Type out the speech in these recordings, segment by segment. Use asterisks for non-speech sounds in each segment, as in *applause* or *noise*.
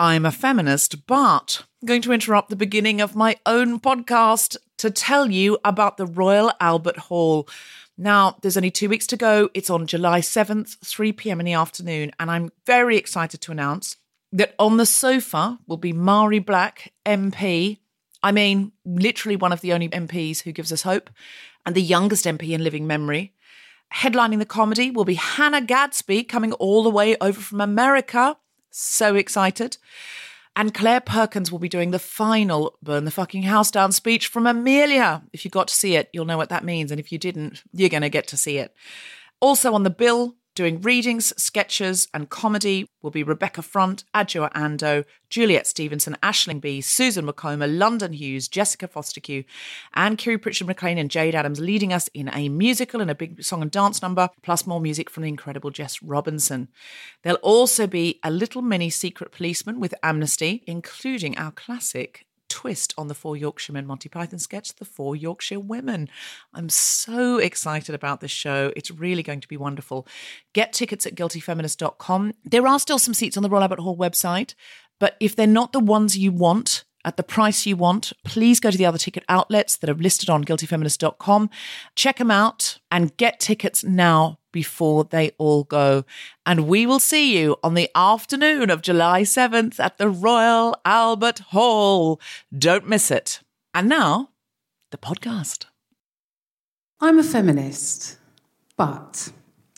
I'm a feminist, but I'm going to interrupt the beginning of my own podcast to tell you about the Royal Albert Hall. Now, there's only two weeks to go. It's on July 7th, 3 pm in the afternoon. And I'm very excited to announce that on the sofa will be Mhairi Black, MP. I mean, literally one of the only MPs who gives us hope, and the youngest MP in living memory. Headlining the comedy will be Hannah Gadsby, coming all the way over from America. So excited. And Claire Perkins will be doing the final Burn the Fucking House Down speech from Amelia. If you got to see it, you'll know what that means. And if you didn't, you're going to get to see it. Also on the bill, doing readings, sketches, and comedy will be Rebecca Front, Adjoa Andoh, Juliet Stevenson, Aisling Bea, Susan Wokoma, London Hughes, Jessica Fostekew, and Kiri Pritchard McLean and Jayde Adams leading us in a musical and a big song and dance number, plus more music from the incredible Jess Robinson. There'll also be a little mini secret policeman with Amnesty, including our classic twist on the Four Yorkshiremen Monty Python sketch, The Four Yorkshire Women. I'm so excited about this show. It's really going to be wonderful. Get tickets at guiltyfeminist.com. There are still some seats on the Royal Albert Hall website, but if they're not the ones you want, at the price you want, please go to the other ticket outlets that are listed on guiltyfeminist.com. Check them out and get tickets now before they all go. And we will see you on the afternoon of July 7th at the Royal Albert Hall. Don't miss it. And now, the podcast. I'm a feminist, but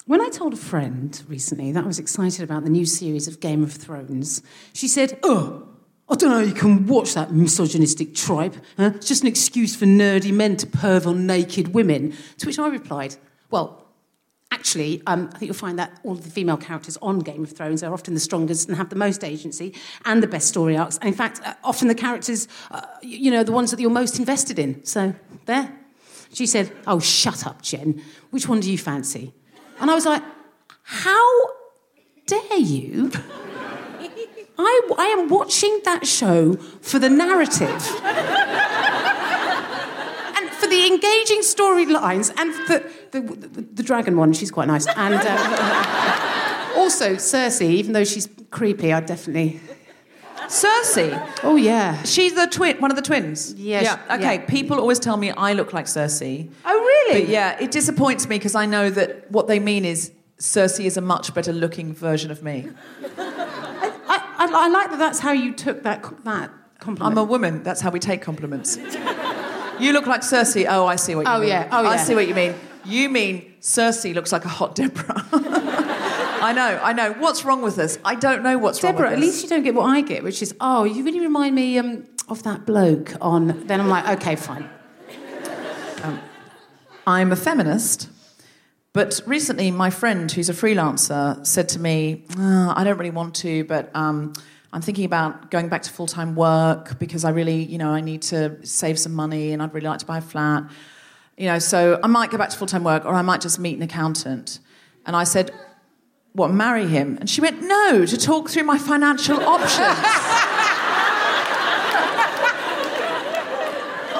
when I told a friend recently that I was excited about the new series of Game of Thrones, she said, Oh, I don't know you can watch that misogynistic tripe. Huh? It's just an excuse for nerdy men to perv on naked women. To which I replied, Well, actually, um, I think you'll find that all the female characters on Game of Thrones are often the strongest and have the most agency and the best story arcs. And in fact, uh, often the characters, uh, you know, the ones that you're most invested in. So, there. She said, Oh, shut up, Jen. Which one do you fancy? And I was like, How dare you? *laughs* I, I am watching that show for the narrative. *laughs* and for the engaging storylines and for the, the, the, dragon one, she's quite nice. And uh, *laughs* also Cersei, even though she's creepy, I definitely. Cersei. Oh yeah. She's the twin, one of the twins. Yes, Yeah. Okay. yeah. People always tell me I look like Cersei. Oh really? But yeah, it disappoints me because I know that what they mean is Cersei is a much better looking version of me. I, I, I like that. That's how you took that that compliment. I'm a woman. That's how we take compliments. you look like Cersei. Oh, I see what you Oh, mean. Oh yeah. Oh, yeah. I see what you mean. You mean Cersei looks like a hot Deborah. *laughs* I know, I know. What's wrong with us? I don't know what's Deborah, wrong with this. Deborah, at least you don't get what I get, which is, oh, you really remind me um, of that bloke on. Then I'm like, okay, fine. I'm a feminist, but recently my friend, who's a freelancer, said to me, "Ah, I don't really want to, but um, I'm thinking about going back to full time work because I really, you know, I need to save some money and I'd really like to buy a flat. You know, so I might go back to full time work or I might just meet an accountant. And I said, what, marry him? And she went, No, to talk through my financial *laughs* options.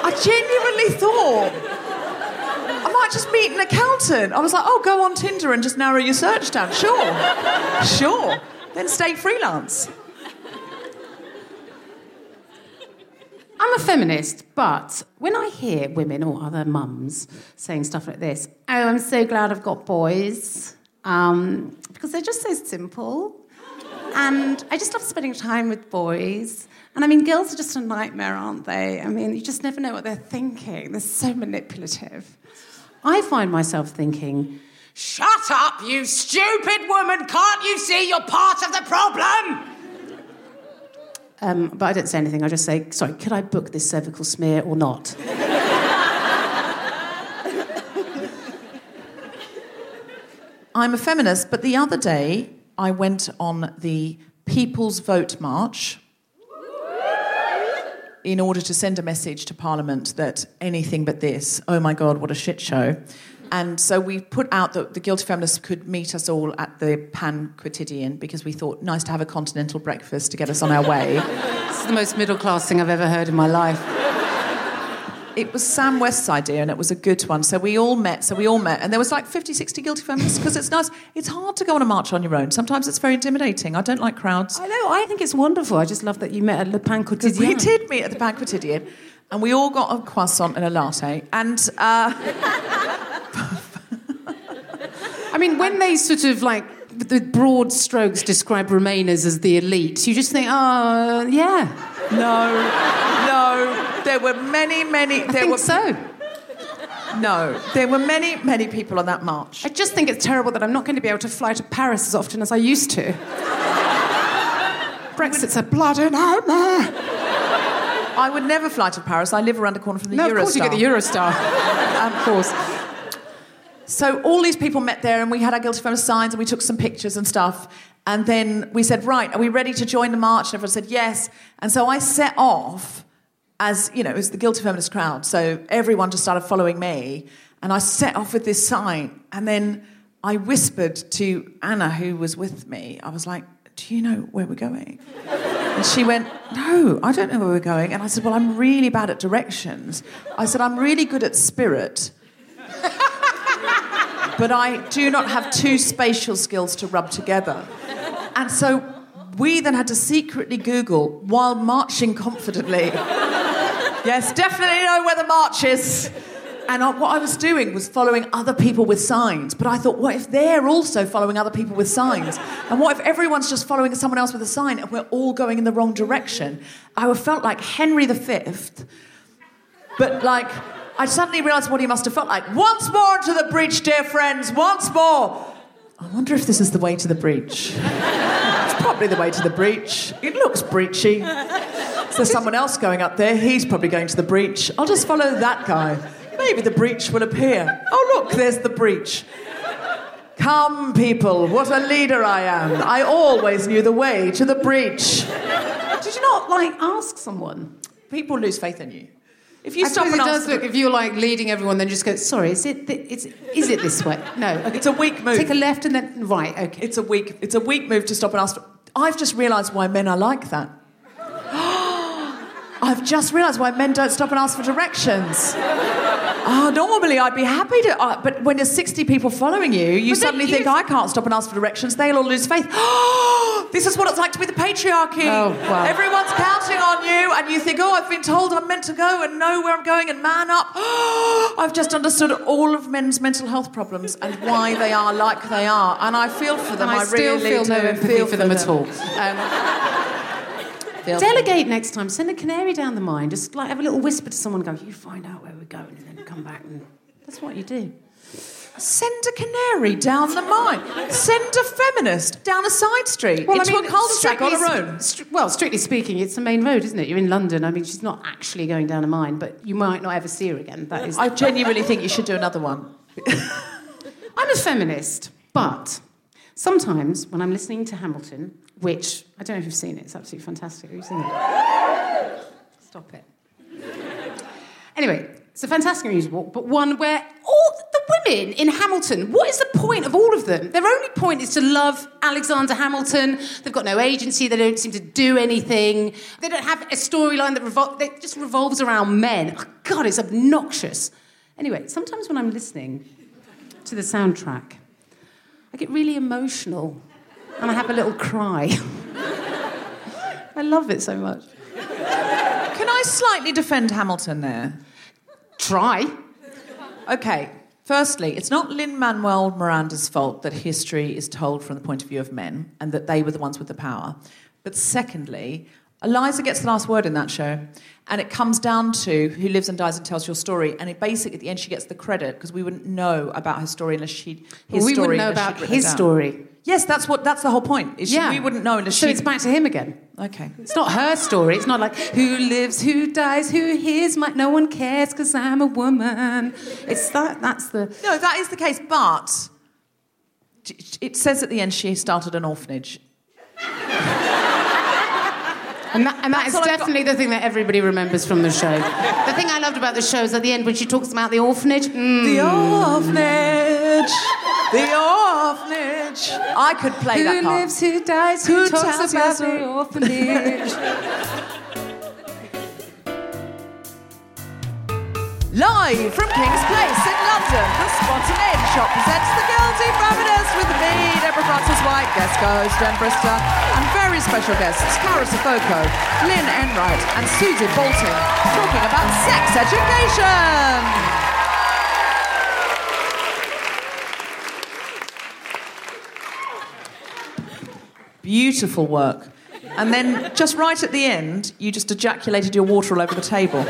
I genuinely thought I might just meet an accountant. I was like, Oh, go on Tinder and just narrow your search down. Sure. Sure. Then stay freelance. I'm a feminist, but when I hear women or other mums saying stuff like this, oh, I'm so glad I've got boys, um, because they're just so simple. And I just love spending time with boys. And I mean, girls are just a nightmare, aren't they? I mean, you just never know what they're thinking. They're so manipulative. I find myself thinking, Shut up, you stupid woman! Can't you see you're part of the problem? Um, but I don't say anything. I just say, sorry, could I book this cervical smear or not? I'm a feminist, but the other day I went on the People's Vote March in order to send a message to Parliament that anything but this, oh my God, what a shit show. And so we put out that the Guilty Feminists could meet us all at the Pain Quotidien because we thought nice to have a continental breakfast to get us on our way. *laughs* This is the most middle class thing I've ever heard in my life. It was Sam West's idea and it was a good one. So we all met. So we all met. And there was like 50, 60 guilty feminists because it's nice. It's hard to go on a march on your own. Sometimes it's very intimidating. I don't like crowds. I know, I think it's wonderful. I just love that you met at Le Pain Quotidien. We did meet at the Pain Quotidien and we all got a croissant and a latte. And uh, I *laughs* mean, when they sort of like the broad strokes describe Remainers as the elite, you just think, oh, yeah. no, no, there were many, many. I there think were so. no, there were many, many people on that march. I just think it's terrible that I'm not going to be able to fly to Paris as often as I used to. *laughs* Brexit's a bloody nightmare. I would never fly to Paris. I live around the corner from the No, Eurostar. of course you get the Eurostar. *laughs* um, of course. So all these people met there, and we had our guilty feminist signs, and we took some pictures and stuff. And then we said, "Right, are we ready to join the march?" And everyone said yes. And so I set off as you know, it was the guilty feminist crowd. So everyone just started following me, and I set off with this sign. And then I whispered to Anna, who was with me. I was like, "Do you know where we're going?" And she went, No, I don't know where we're going. And I said, Well, I'm really bad at directions. I said, I'm really good at spirit. But I do not have two spatial skills to rub together. And so we then had to secretly Google while marching confidently. yes, definitely know where the march is. And I, what I was doing was following other people with signs. But I thought, what if they're also following other people with signs? And what if everyone's just following someone else with a sign and we're all going in the wrong direction? I felt like Henry V, but like, I suddenly realised what he must have felt like. Once more to the breach, dear friends, once more. I wonder if this is the way to the breach. it's probably the way to the breach. It looks breachy. Is there someone else going up there? He's probably going to the breach. I'll just follow that guy. Maybe the breach will appear. Oh, look, there's the breach. Come, people, what a leader I am. I always knew the way to the breach. Did you not like ask someone? People lose faith in you. If you I stop and it ask does look if you're like leading everyone, then just go. Sorry, is it? Th- is it this way? No. Okay. *laughs* It's a weak move. Take a left and then right. Okay. It's a weak. It's a weak move to stop and ask. I've just realised why men are like that. I've just realised why men don't stop and ask for directions. Oh, normally I'd be happy to, uh, but when there's 60 people following you, you But suddenly think I can't stop and ask for directions. They'll all lose faith. *gasps* this is what it's like to be the patriarchy. Oh, wow. Everyone's counting on you, and you think, oh, I've been told I'm meant to go and know where I'm going and man up. *gasps* I've just understood all of men's mental health problems and why they are like they are, and I feel for them. and I, still really feel no empathy feel for them at all. Um, Feel delegate next time. Send a canary down the mine. Just like have a little whisper to someone. Go. You find out where we're going, and then come back. And that's what you do. Send a canary down the mine. Send a feminist down a side street into a cul-de-sac on her own. stri- well, strictly speaking, it's the main road, isn't it? You're in London. I mean, she's not actually going down a mine, but you might not ever see her again. That is. I genuinely think you should do another one. *laughs* I'm a feminist, but sometimes when I'm listening to Hamilton, which I don't know if you've seen it, it's absolutely fantastic. Have you seen it? Stop it. Anyway, it's a fantastic musical, but one where all the women in Hamilton, what is the point of all of them? Their only point is to love Alexander Hamilton. They've got no agency. They don't seem to do anything. They don't have a storyline that, revol- that just revolves around men. Oh, God, it's obnoxious. Anyway, sometimes when I'm listening to the soundtrack, I get really emotional and I have a little cry. *laughs* I love it so much. Can I slightly defend Hamilton there? Try. Okay. Firstly, it's not Lin Manuel Miranda's fault that history is told from the point of view of men and that they were the ones with the power. But secondly, Eliza gets the last word in that show, and it comes down to who lives and dies and tells your story. And it basically, at the end, she gets the credit because we wouldn't know about her story unless she his we story wouldn't know about his down. story. Yes, that's what. That's the whole point. she- Yeah. we wouldn't know unless So she. it's back to him again. okay. It's not her story. It's not like who lives, who dies, who hears my. No one cares because I'm a woman. It's that. That's the. No, that is the case, but it says at the end she started an orphanage. And that, and that is definitely the thing that everybody remembers from the show. The thing I loved about the show is at the end when she talks about the orphanage. mm, The orphanage. The orphanage. I could play who that part. lives, who dies, who, Who talks about the orphanage. *laughs* Live from King's Place in London, the Spontaneity Shop presents The Guilty Feminist with me, Deborah Frances-White, guest co-host Jen Brister, and very special guests Carys Afoko, Lynn Enright, and Suzi Boulting, talking about sex education. Beautiful work. And then, just right at the end, you just ejaculated your water all over the table.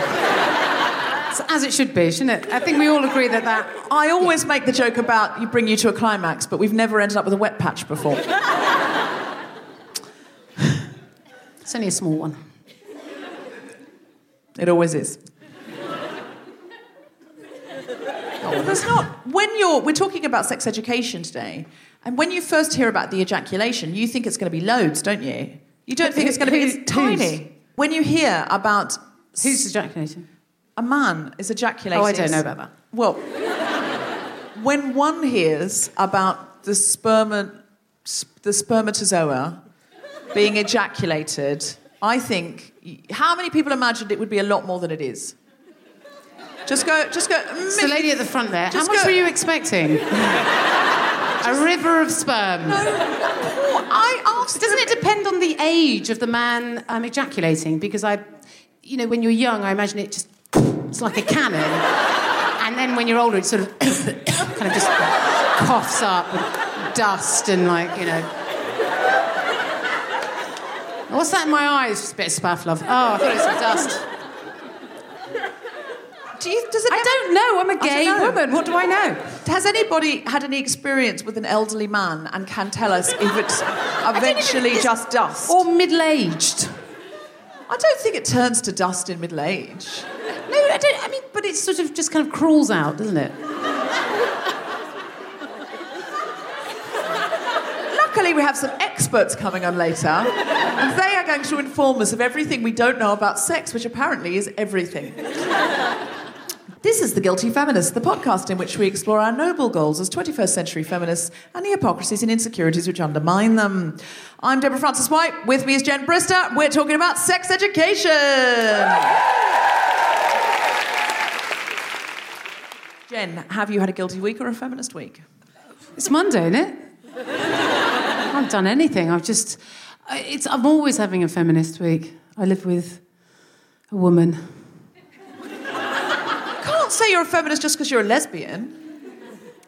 As it should be, shouldn't it? I think we all agree that that. I always make the joke about you bring you to a climax, but we've never ended up with a wet patch before. It's only a small one. It always is. Oh, there's not. When you're, we're talking about sex education today, and when you first hear about the ejaculation, you think it's going to be loads, don't you? You don't think it's going to be. It's tiny. When you hear about Who's ejaculating? A man is ejaculating. Oh, I don't know about that. Well, when one hears about the sperma, the spermatozoa being ejaculated, I think how many people imagined it would be a lot more than it is. Just go, just go. It's the lady at the front there. How much go- were you expecting? a river of sperm. No, I asked. Doesn't it depend on the age of the man I'm ejaculating? Because I, you know, when you're young, I imagine it just it's like a cannon, and then when you're older, it sort of *coughs* kind of just coughs up with dust and like you know. What's that in my eyes? Just a bit of spaff, love. Oh, I thought it was dust. Do you, does it I ever- don't know. I'm a gay woman. What do I know? Has anybody had any experience with an elderly man and can tell us if it's *laughs* eventually just dust? Or middle-aged. I don't think it turns to dust in middle age. I don't. I mean, but it sort of just kind of crawls out, doesn't it? Luckily, we have some experts coming on later, and they are going to inform us of everything we don't know about sex, which apparently is everything. This is The Guilty Feminist, the podcast in which we explore our noble goals as 21st century feminists and the hypocrisies and insecurities which undermine them. I'm Deborah Frances-White. With me is Jen Brister. We're talking about sex education. Jen, have you had a guilty week or a feminist week? It's Monday, isn't it? I haven't done anything. I've just. It's, I'm always having a feminist week. I live with a woman. Can't say you're a feminist just because you're a lesbian.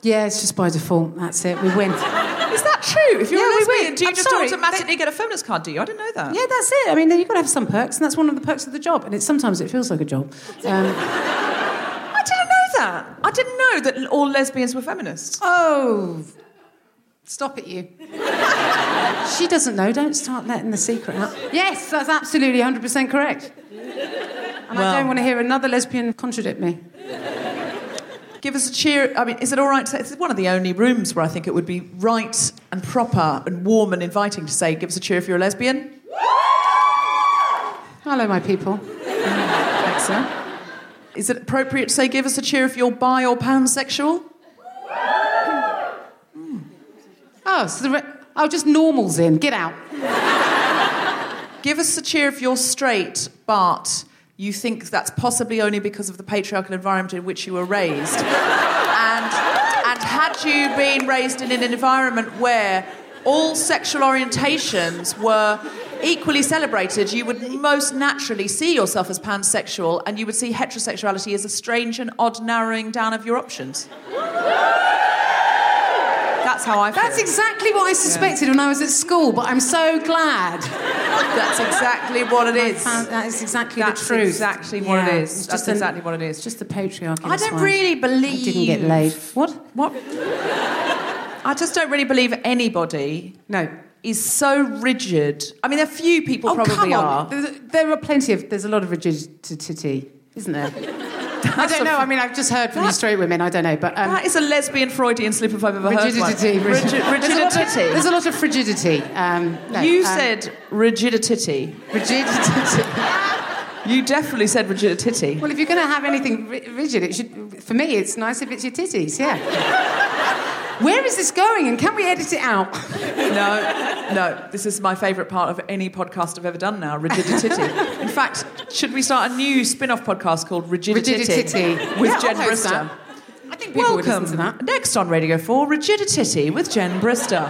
Yeah, it's just by default. That's it. We win. Is that true? If you're Yeah, a we lesbian, win. do you I'm just sorry, automatically get a feminist card? Do you? I didn't know that. Yeah, that's it. I mean, you've got to have some perks, and that's one of the perks of the job. And it's sometimes it feels like a job. Um, I didn't know that. I didn't know that all lesbians were feminists. oh, stop it, you. she doesn't know. Don't start letting the secret out. Yes, that's absolutely 100% correct. And Well- I don't want to hear another lesbian contradict me. Give us a cheer. I mean, is it all right to say? It's one of the only rooms where I think it would be right and proper and warm and inviting to say, give us a cheer if you're a lesbian. Hello, my people. *laughs* Excellent. Is it appropriate to say, give us a cheer if you're bi or pansexual? Hmm. Oh, so the re- oh, just normals in. Get out. give us a cheer if you're straight, but you think that's possibly only because of the patriarchal environment in which you were raised. and, and had you been raised in an environment where all sexual orientations were equally celebrated, you would most naturally see yourself as pansexual and you would see heterosexuality as a strange and odd narrowing down of your options. That's how I feel. That's exactly what I suspected when I was at school, but I'm so glad. That's exactly what it is. that is exactly That's the truth. exactly what Yeah, is. it's That's just an- exactly what it is. Just the patriarchy. I don't really I believe. didn't get laid. What? What? I just don't really believe anybody No. Is so rigid. I mean, a few people Oh, probably come on. are. There, there are plenty of. There's a lot of rigidity, isn't there? *laughs* I don't know. I mean, I've just heard from you straight women. I don't know, but um, That is a lesbian Freudian slip if I've ever rigidity. heard one. Rigid, There's a lot of- rigidity. There's a lot of frigidity. Um, no, you um, said rigidity. rigidity. *laughs* You definitely said rigidity. well, if you're going to have anything rigid, it should. For me, it's nice if it's your titties. Yeah. Where is this going? And can we edit it out? *laughs* No, no. This is my favourite part of any podcast I've ever done now. Rigidity. In fact, should we start a new spin-off podcast called Rigidity, Rigidity. with Yeah, Jen Brister? I think people would Welcome. listen to that. Next on Radio 4, Rigidity with Jen Brister.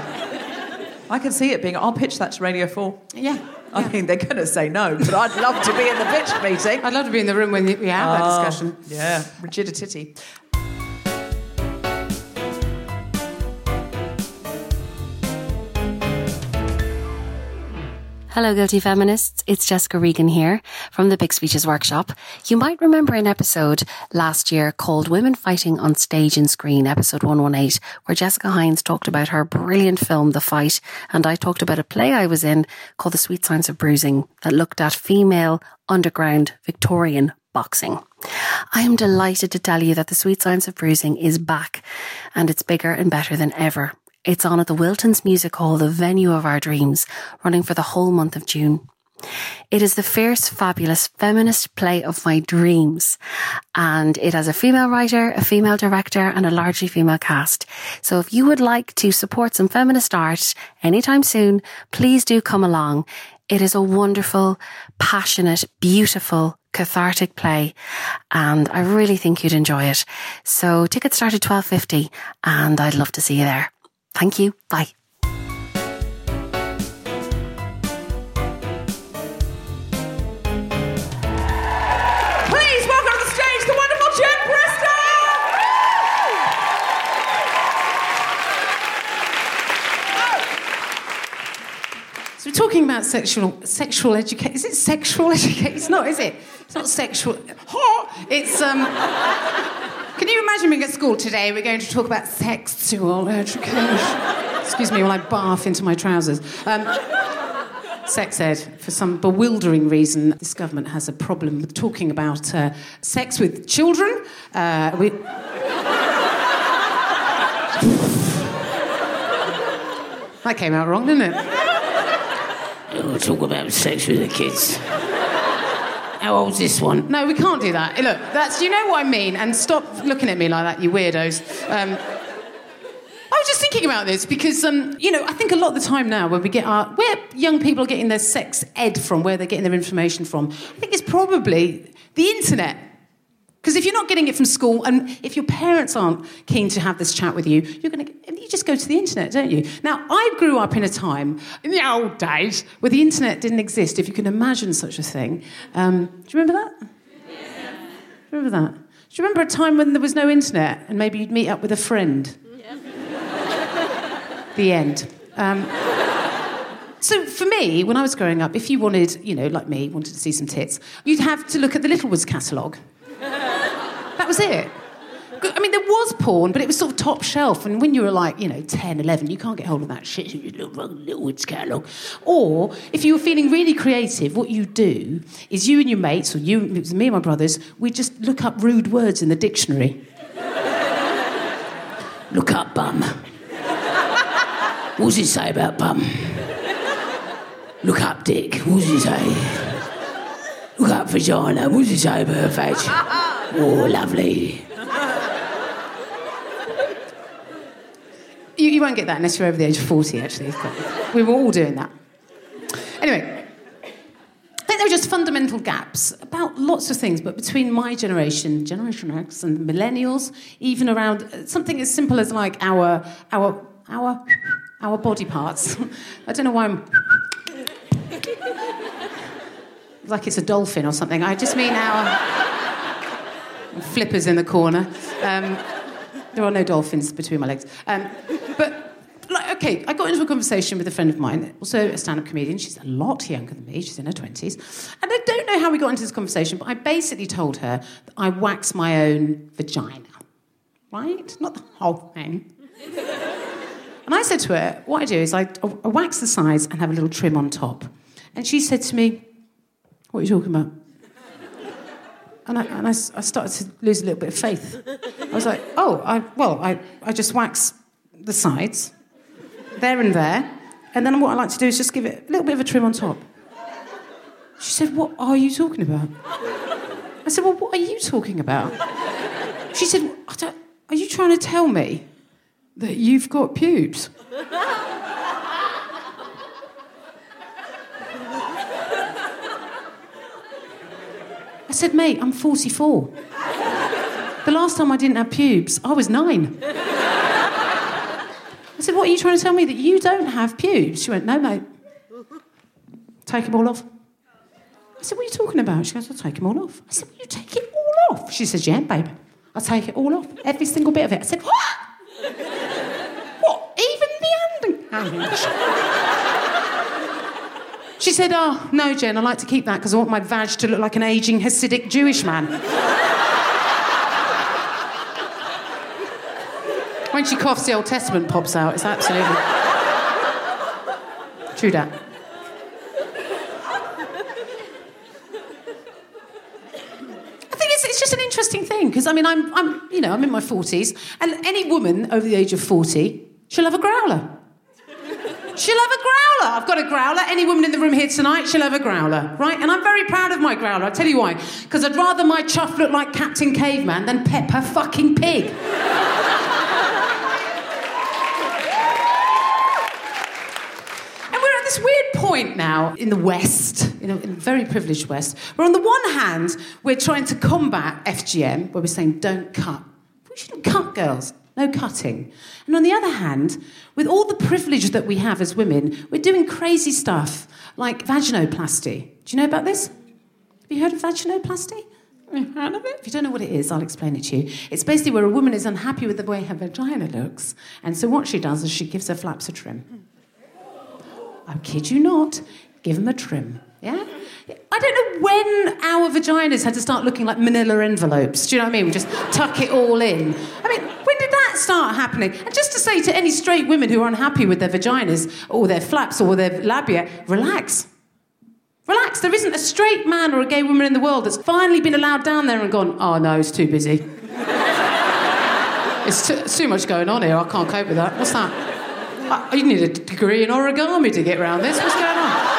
I can see it being. I'll pitch that to Radio 4. Yeah. I yeah. mean, they're going to say no, but I'd love to be in the pitch meeting. I'd love to be in the room when we have that Oh, discussion. Yeah, rigidity. Hello, Guilty Feminists. It's Jessica Regan here from the Big Speeches Workshop. You might remember an episode last year called Women Fighting on Stage and Screen, episode 118, where Jessica Hynes talked about her brilliant film, The Fight, and I talked about a play I was in called The Sweet Science of Bruising that looked at female underground Victorian boxing. I am delighted to tell you that The Sweet Science of Bruising is back and it's bigger and better than ever. It's on at the Wiltons Music Hall, the venue of our dreams, running for the whole month of June. It is the fierce, fabulous feminist play of my dreams. And it has a female writer, a female director, and a largely female cast. So if you would like to support some feminist art anytime soon, please do come along. It is a wonderful, passionate, beautiful, cathartic play. And I really think you'd enjoy it. So tickets start at 12.50 and I'd love to see you there. Thank you. Bye. Please welcome to the stage the wonderful Jen Brister! So we're talking about sexual sexual education. Is it sexual *laughs* education? It's not, is it? It's not sexual. It's um. Can you imagine being at school today? We're going to talk about sexual education. Excuse me while I barf into my trousers. Um, sex ed. For some bewildering reason, this government has a problem with talking about uh, sex with children. Uh, we... that came out wrong, didn't it? We'll talk about sex with the kids. How old's this one? No, we can't do that. Look, that's you know what I mean. And stop looking at me like that, you weirdos. Um, I was just thinking about this because, um, you know, I think a lot of the time now when we get our where young people are getting their sex ed from, where they're getting their information from, I think it's probably the internet. Because if you're not getting it from school, and if your parents aren't keen to have this chat with you, you're going to you just go to the internet, don't you? Now, I grew up in a time in the old days where the internet didn't exist. If you can imagine such a thing, um, do you remember that? Do you remember that? Do you remember a time when there was no internet and maybe you'd meet up with a friend? the end. Um, so for me, when I was growing up, if you wanted, you know, like me, wanted to see some tits, you'd have to look at the Littlewoods catalogue. That was it. I mean, there was porn, but it was sort of top shelf. And when you were like, you know, 10, 11, you can't get hold of that shit. You look wrong Littlewoods catalogue. Or if you were feeling really creative, what you do is you and your mates, or you, it was me and my brothers, we just look up rude words in the dictionary. Look up, bum. What does it say about bum? Look up, dick. What does it say? Look up, vagina. What does it say about her? *laughs* Oh, lovely. You you, you won't get that unless you're over the age of 40, actually. But we were all doing that. Anyway, I think there are just fundamental gaps about lots of things, but between my generation, Generation X, and millennials, even around uh, something as simple as like our, our, our, our body parts. *laughs* I don't know why I'm like it's a dolphin or something. I just mean our *laughs* flippers in the corner. Um, there are no dolphins between my legs. Um, but, like, okay, I got into a conversation with a friend of mine, also a stand up comedian. She's a lot younger than me, she's in her 20s. And I don't know how we got into this conversation, but I basically told her that I wax my own vagina, right? Not the whole thing. and I said to her, what I do is I, I wax the sides and have a little trim on top. And she said to me, What are you talking about? And, I, and I, I started to lose a little bit of faith. I was like, Oh, I, well, I, I just wax the sides, there and there. And then what I like to do is just give it a little bit of a trim on top. She said, What are you talking about? I said, Well, what are you talking about? She said, Are you trying to tell me that you've got pubes? I said, mate, I'm 44. The last time I didn't have pubes, I was nine. I said, what are you trying to tell me that you don't have pubes? She went, no, mate. Take them all off. I said, what are you talking about? She goes, I'll take them all off. I said, will you take it all off? She says, yeah, babe. I'll take it all off. Every single bit of it. I said, what? what? Even the undercarriage? She said, Oh, no, Jen, I like to keep that because I want my vag to look like an aging Hasidic Jewish man. when she coughs, the Old Testament pops out. It's absolutely. True that. I think it's, it's just an interesting thing because I mean I'm, I'm you know I'm in my 40s and any woman over the age of 40 she'll have a growler. She'll have a growler. I've got a growler. Any woman in the room here tonight, she'll have a growler, right? And I'm very proud of my growler. I'll tell you why. Because I'd rather my chuff look like Captain Caveman than Peppa fucking Pig. And we're at this weird point now in the West, in a, in a very privileged West, where on the one hand, we're trying to combat FGM, where we're saying don't cut. We shouldn't cut girls. No cutting. And on the other hand, with all the privilege that we have as women, we're doing crazy stuff like vaginoplasty. Do you know about this? Have you heard of vaginoplasty? Heard of it? If you don't know what it is, I'll explain it to you. It's basically where a woman is unhappy with the way her vagina looks, and so what she does is she gives her flaps a trim. I kid you not, give them a trim. Yeah? I don't know when our vaginas had to start looking like manila envelopes. Do you know what I mean? We just tuck it all in. I mean, when did that start happening? And just to say to any straight women who are unhappy with their vaginas or their flaps or their labia, relax. Relax. There isn't a straight man or a gay woman in the world that's finally been allowed down there and gone, oh no, it's too busy. it's, too, it's too much going on here. I can't cope with that. What's that? I, you need a degree in origami to get around this. What's going on?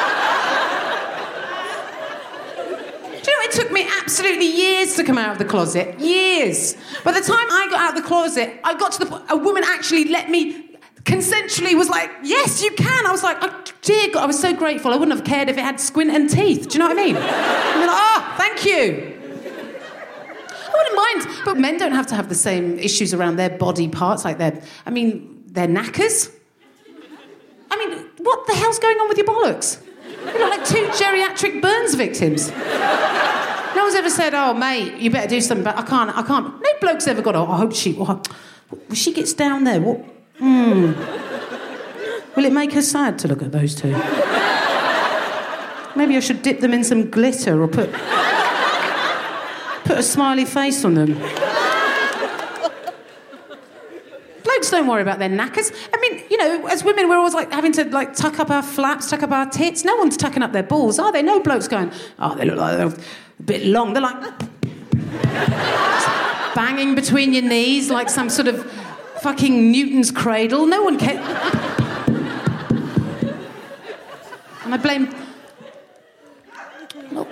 Do you know, it took me absolutely years to come out of the closet. Years. By the time I got out of the closet, I got to the point, a woman actually let me consensually was like, yes, you can. I was like, oh, dear God, I was so grateful. I wouldn't have cared if it had squint and teeth. Do you know what I mean? They're like, oh, thank you. I wouldn't mind, but men don't have to have the same issues around their body parts, like their, I mean, their knackers. I mean, what the hell's going on with your bollocks? Look like two geriatric burns victims. No one's ever said, "Oh, mate, you better do something." But I can't. I can't. No bloke's ever got. Oh, I hope she. Oh, she gets down there, what? Hmm. Will it make her sad to look at those two? Maybe I should dip them in some glitter or put put a smiley face on them. Blokes don't worry about their knackers. I mean, you know, as women, we're always like having to like tuck up our flaps, tuck up our tits. No one's tucking up their balls, are they? No blokes going, oh, they look like they're a bit long. They're like *laughs* banging between your knees like some sort of fucking Newton's cradle. No one cares. and I blame. Look,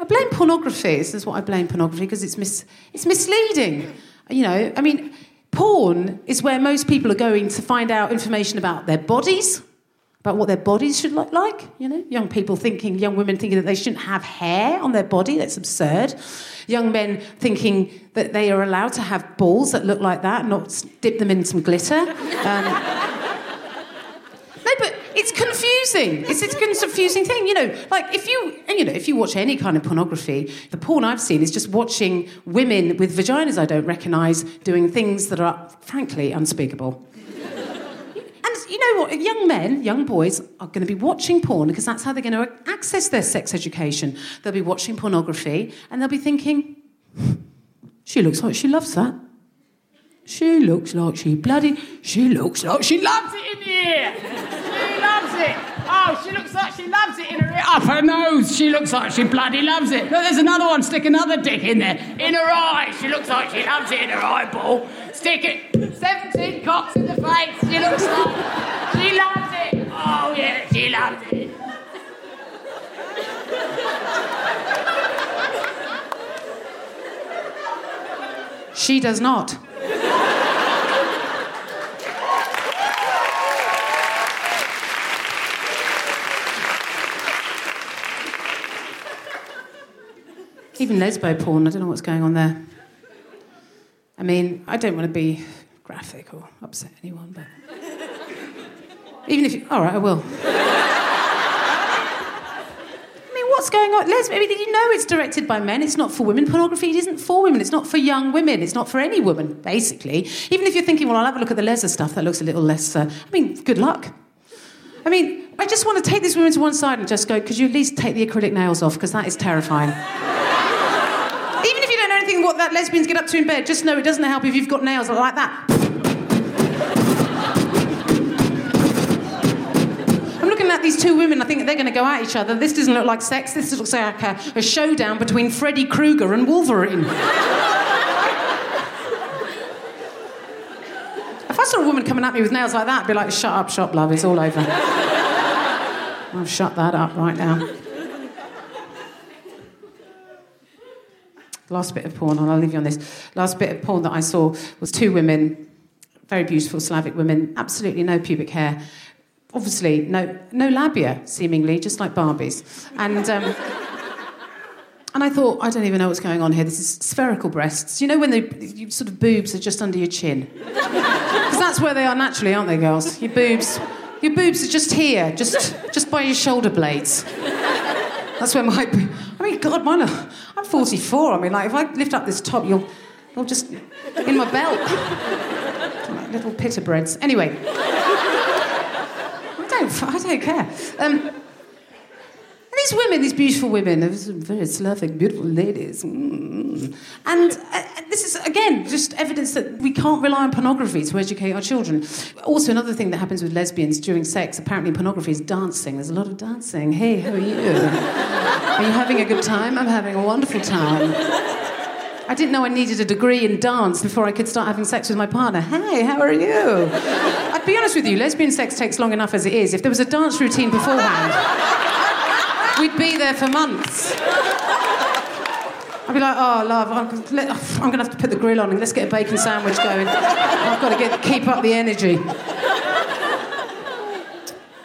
I blame pornography. This is what I blame pornography because it's mis- it's misleading. You know, I mean, porn is where most people are going to find out information about their bodies, about what their bodies should look like. You know, young people thinking, young women thinking that they shouldn't have hair on their body. That's absurd. Young men thinking that they are allowed to have balls that look like that, not dip them in some glitter. Um, *laughs* no, but it's confusing. It's, it's a confusing thing, you know. Like if you, and you know, if you watch any kind of pornography, the porn I've seen is just watching women with vaginas I don't recognise doing things that are, frankly, unspeakable. And you know what? Young men, young boys are going to be watching porn because that's how they're going to access their sex education. They'll be watching pornography and they'll be thinking, she looks like she loves that. She looks like she bloody. She looks like she loves it in here. It. Oh, she looks like she loves it in her. Up her nose. She looks like she bloody loves it. Look, there's another one. Stick another dick in there. In her eye. She looks like she loves it in her eyeball. Stick it. 17 cocks in the face. She looks like she loves it. Oh, yeah, she loves it. She does not. Even lesbo porn, I don't know what's going on there. I mean, I don't want to be graphic or upset anyone, but. *laughs* Even if you. All right, I will. I mean, what's going on? Lesbian, I mean, you know it's directed by men. It's not for women. Pornography isn't for women. It's not for young women. It's not for any woman, basically. Even if you're thinking, well, I'll have a look at the leather stuff, that looks a little less. Uh, I mean, good luck. I mean, I just want to take these women to one side and just go, could you at least take the acrylic nails off? Because that is terrifying. What that lesbians get up to in bed, just know it doesn't help if you've got nails like that. I'm looking at these two women, I think they're going to go at each other. This doesn't look like sex, this looks like a, a showdown between Freddy Krueger and Wolverine. If I saw a woman coming at me with nails like that, I'd be like, shut up, shop love, it's all over. I've shut that up right now. Last bit of porn, and I'll leave you on this. Last bit of porn that I saw was two women, very beautiful Slavic women, absolutely no pubic hair. Obviously, no, no labia, seemingly, just like Barbies. And, um, *laughs* and I thought, I don't even know what's going on here. This is spherical breasts. You know when the you sort of boobs are just under your chin? *laughs* Because that's where they are naturally, aren't they, girls? Your boobs, your boobs are just here, just, just by your shoulder blades. That's where my. I mean, God, are. I'm 44. I mean, like, if I lift up this top, you'll. You'll just. in my belt. *laughs* Like little pita breads. Anyway. *laughs* I don't. I don't care. Um, these women, these beautiful women, these very Slavic, beautiful ladies. Mm. And uh, this is, again, just evidence that we can't rely on pornography to educate our children. Also, another thing that happens with lesbians during sex, apparently pornography, is dancing. There's a lot of dancing. Hey, how are you? *laughs* are you having a good time? I'm having a wonderful time. I didn't know I needed a degree in dance before I could start having sex with my partner. Hey, how are you? I'd be honest with you, lesbian sex takes long enough as it is. If there was a dance routine beforehand, we'd be there for months. I'd be like, oh, love, I'm, I'm going to have to put the grill on and let's get a bacon sandwich going. I've got to get, keep up the energy.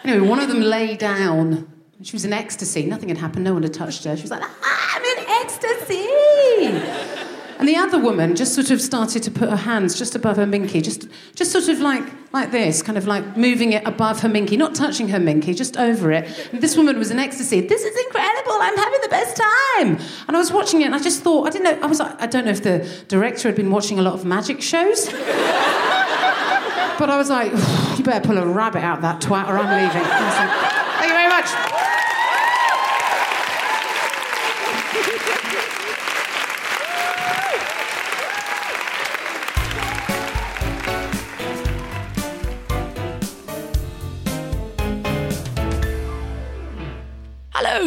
Anyway, one of them lay down. She was in ecstasy. Nothing had happened. No one had touched her. She was like, ah, I'm in ecstasy. And the other woman just sort of started to put her hands just above her minky, just, just sort of like, like this, kind of like moving it above her minky, not touching her minky, just over it. And this woman was in ecstasy. This is incredible. I'm having the best time. And I was watching it, and I just thought, I didn't know. I was like, I don't know if the director had been watching a lot of magic shows. *laughs* but I was like, *sighs* you better pull a rabbit out that twat, or I'm leaving. Like, Thank you very much.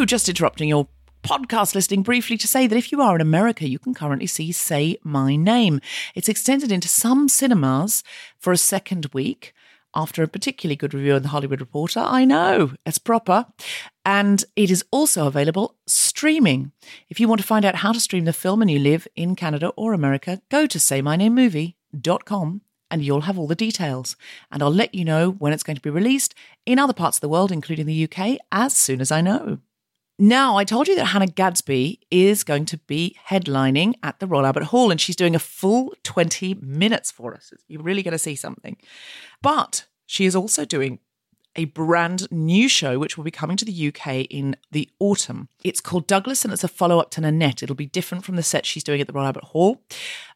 Just interrupting your podcast listing briefly to say that if you are in America, you can currently see Say My Name. It's extended into some cinemas for a second week after a particularly good review in the Hollywood Reporter. I know, it's proper. And it is also available streaming. If you want to find out how to stream the film and you live in Canada or America, go to saymynamemovie.com and you'll have all the details. And I'll let you know when it's going to be released in other parts of the world, including the UK, as soon as I know. Now, I told you that Hannah Gadsby is going to be headlining at the Royal Albert Hall, and she's doing a full 20 minutes for us. You're really going to see something. But she is also doing a brand new show which will be coming to the UK in the autumn. It's called Douglas and it's a follow up to Nanette. It'll be different from the set she's doing at the Royal Albert Hall.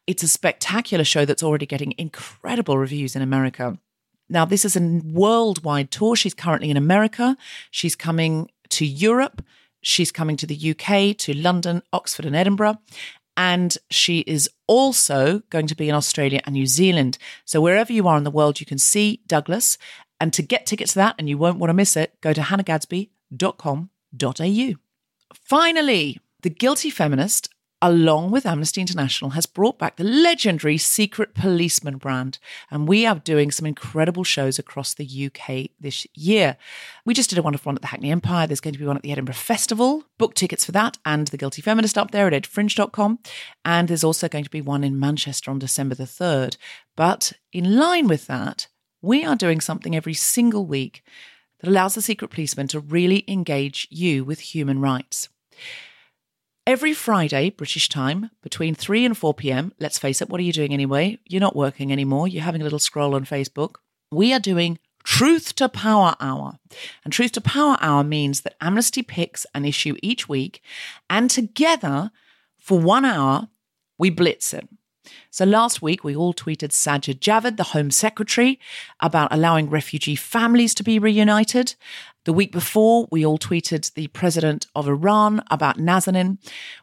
It's a spectacular show that's already getting incredible reviews in America. Now, this is a worldwide tour. She's currently in America. She's coming to Europe. She's coming to the UK, to London, Oxford, and Edinburgh. And she is also going to be in Australia and New Zealand. So, wherever you are in the world, you can see Douglas. And to get tickets to that, and you won't want to miss it, go to hannahgadsby.com.au. Finally, The Guilty Feminist, along with Amnesty International, has brought back the legendary Secret Policeman brand. And we are doing some incredible shows across the UK this year. We just did a wonderful one at the Hackney Empire. There's going to be one at the Edinburgh Festival. Book tickets for that and The Guilty Feminist up there at edfringe.com. And there's also going to be one in Manchester on December the 3rd. But in line with that, we are doing something every single week that allows the secret policeman to really engage you with human rights. Every Friday, British time, between 3 and 4 pm, let's face it, what are you doing anyway? You're not working anymore. You're having a little scroll on Facebook. We are doing Truth to Power Hour. And Truth to Power Hour means that Amnesty picks an issue each week, and together, for one hour, we blitz it. So last week, we all tweeted Sajid Javid, the Home Secretary, about allowing refugee families to be reunited. The week before, we all tweeted the President of Iran about Nazanin.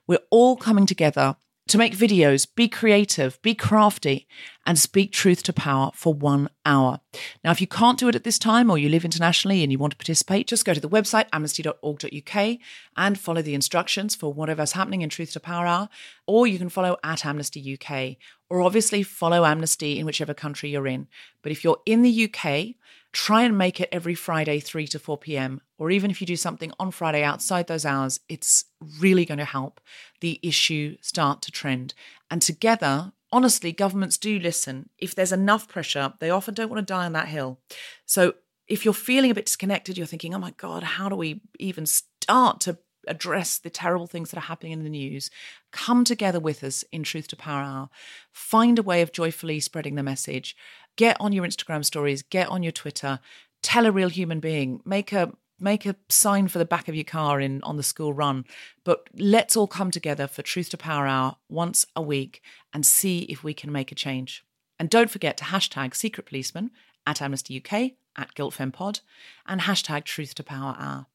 We're all coming together to make videos, be creative, be crafty, and speak truth to power for one hour. Now, if you can't do it at this time or you live internationally and you want to participate, just go to the website amnesty.org.uk and follow the instructions for whatever's happening in Truth to Power Hour, or you can follow at Amnesty UK, or obviously follow Amnesty in whichever country you're in. But if you're in the UK, try and make it every Friday, 3 to 4 p.m. Or even if you do something on Friday outside those hours, it's really going to help the issue start to trend. And together, honestly, governments do listen. If there's enough pressure, they often don't want to die on that hill. So if you're feeling a bit disconnected, you're thinking, oh my God, how do we even start to address the terrible things that are happening in the news, come together with us in Truth to Power Hour, find a way of joyfully spreading the message, get on your Instagram stories, get on your Twitter, tell a real human being, make a make a sign for the back of your car in on the school run. But let's all come together for truth to power hour once a week and see if we can make a change. And don't forget to hashtag secret policeman at amnesty uk at guiltfempod and hashtag truth to power hour.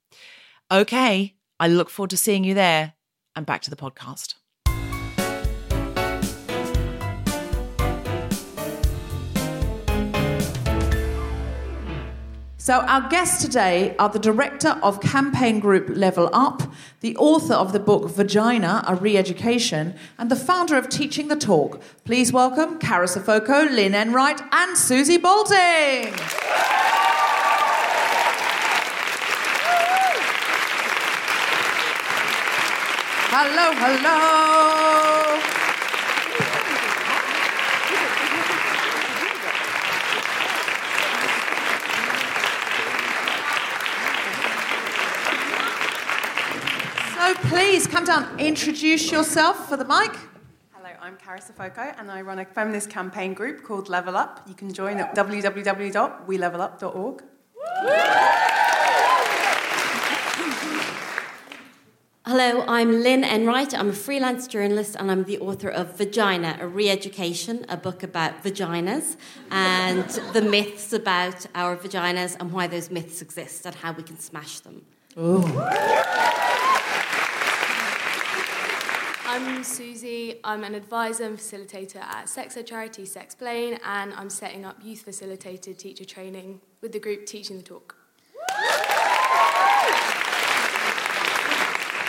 Okay i look forward to seeing you there. And back to the podcast So, our guests today are the director of campaign group Level Up, the author of the book Vagina, a Re Education, and the founder of Teaching the Talk. Please welcome Carys Afoko, Lynn Enright, and Suzi Boulting. Hello, hello. So please come down, introduce yourself for the mic. Hello, I'm Carys Afoko and I run a feminist campaign group called Level Up. You can join at www.welevelup.org. Hello, I'm Lynn Enright. I'm a freelance journalist and I'm the author of Vagina, a Re Education, a book about vaginas and the myths about our vaginas and why those myths exist and how we can smash them. I'm Suzi. I'm an advisor and facilitator at sex ed charity Sexplain, and I'm setting up youth facilitated teacher training with the group Teaching the Talk.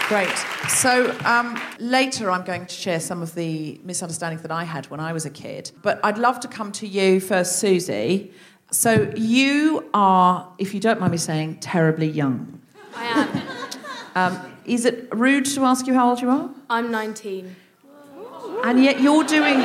Great. So um, later, I'm going to share some of the misunderstandings that I had when I was a kid. But I'd love to come to you first, Suzi. So you are, if you don't mind me saying, terribly young. I am. Um, is it rude to ask you how old you are? I'm 19. And yet you're doing.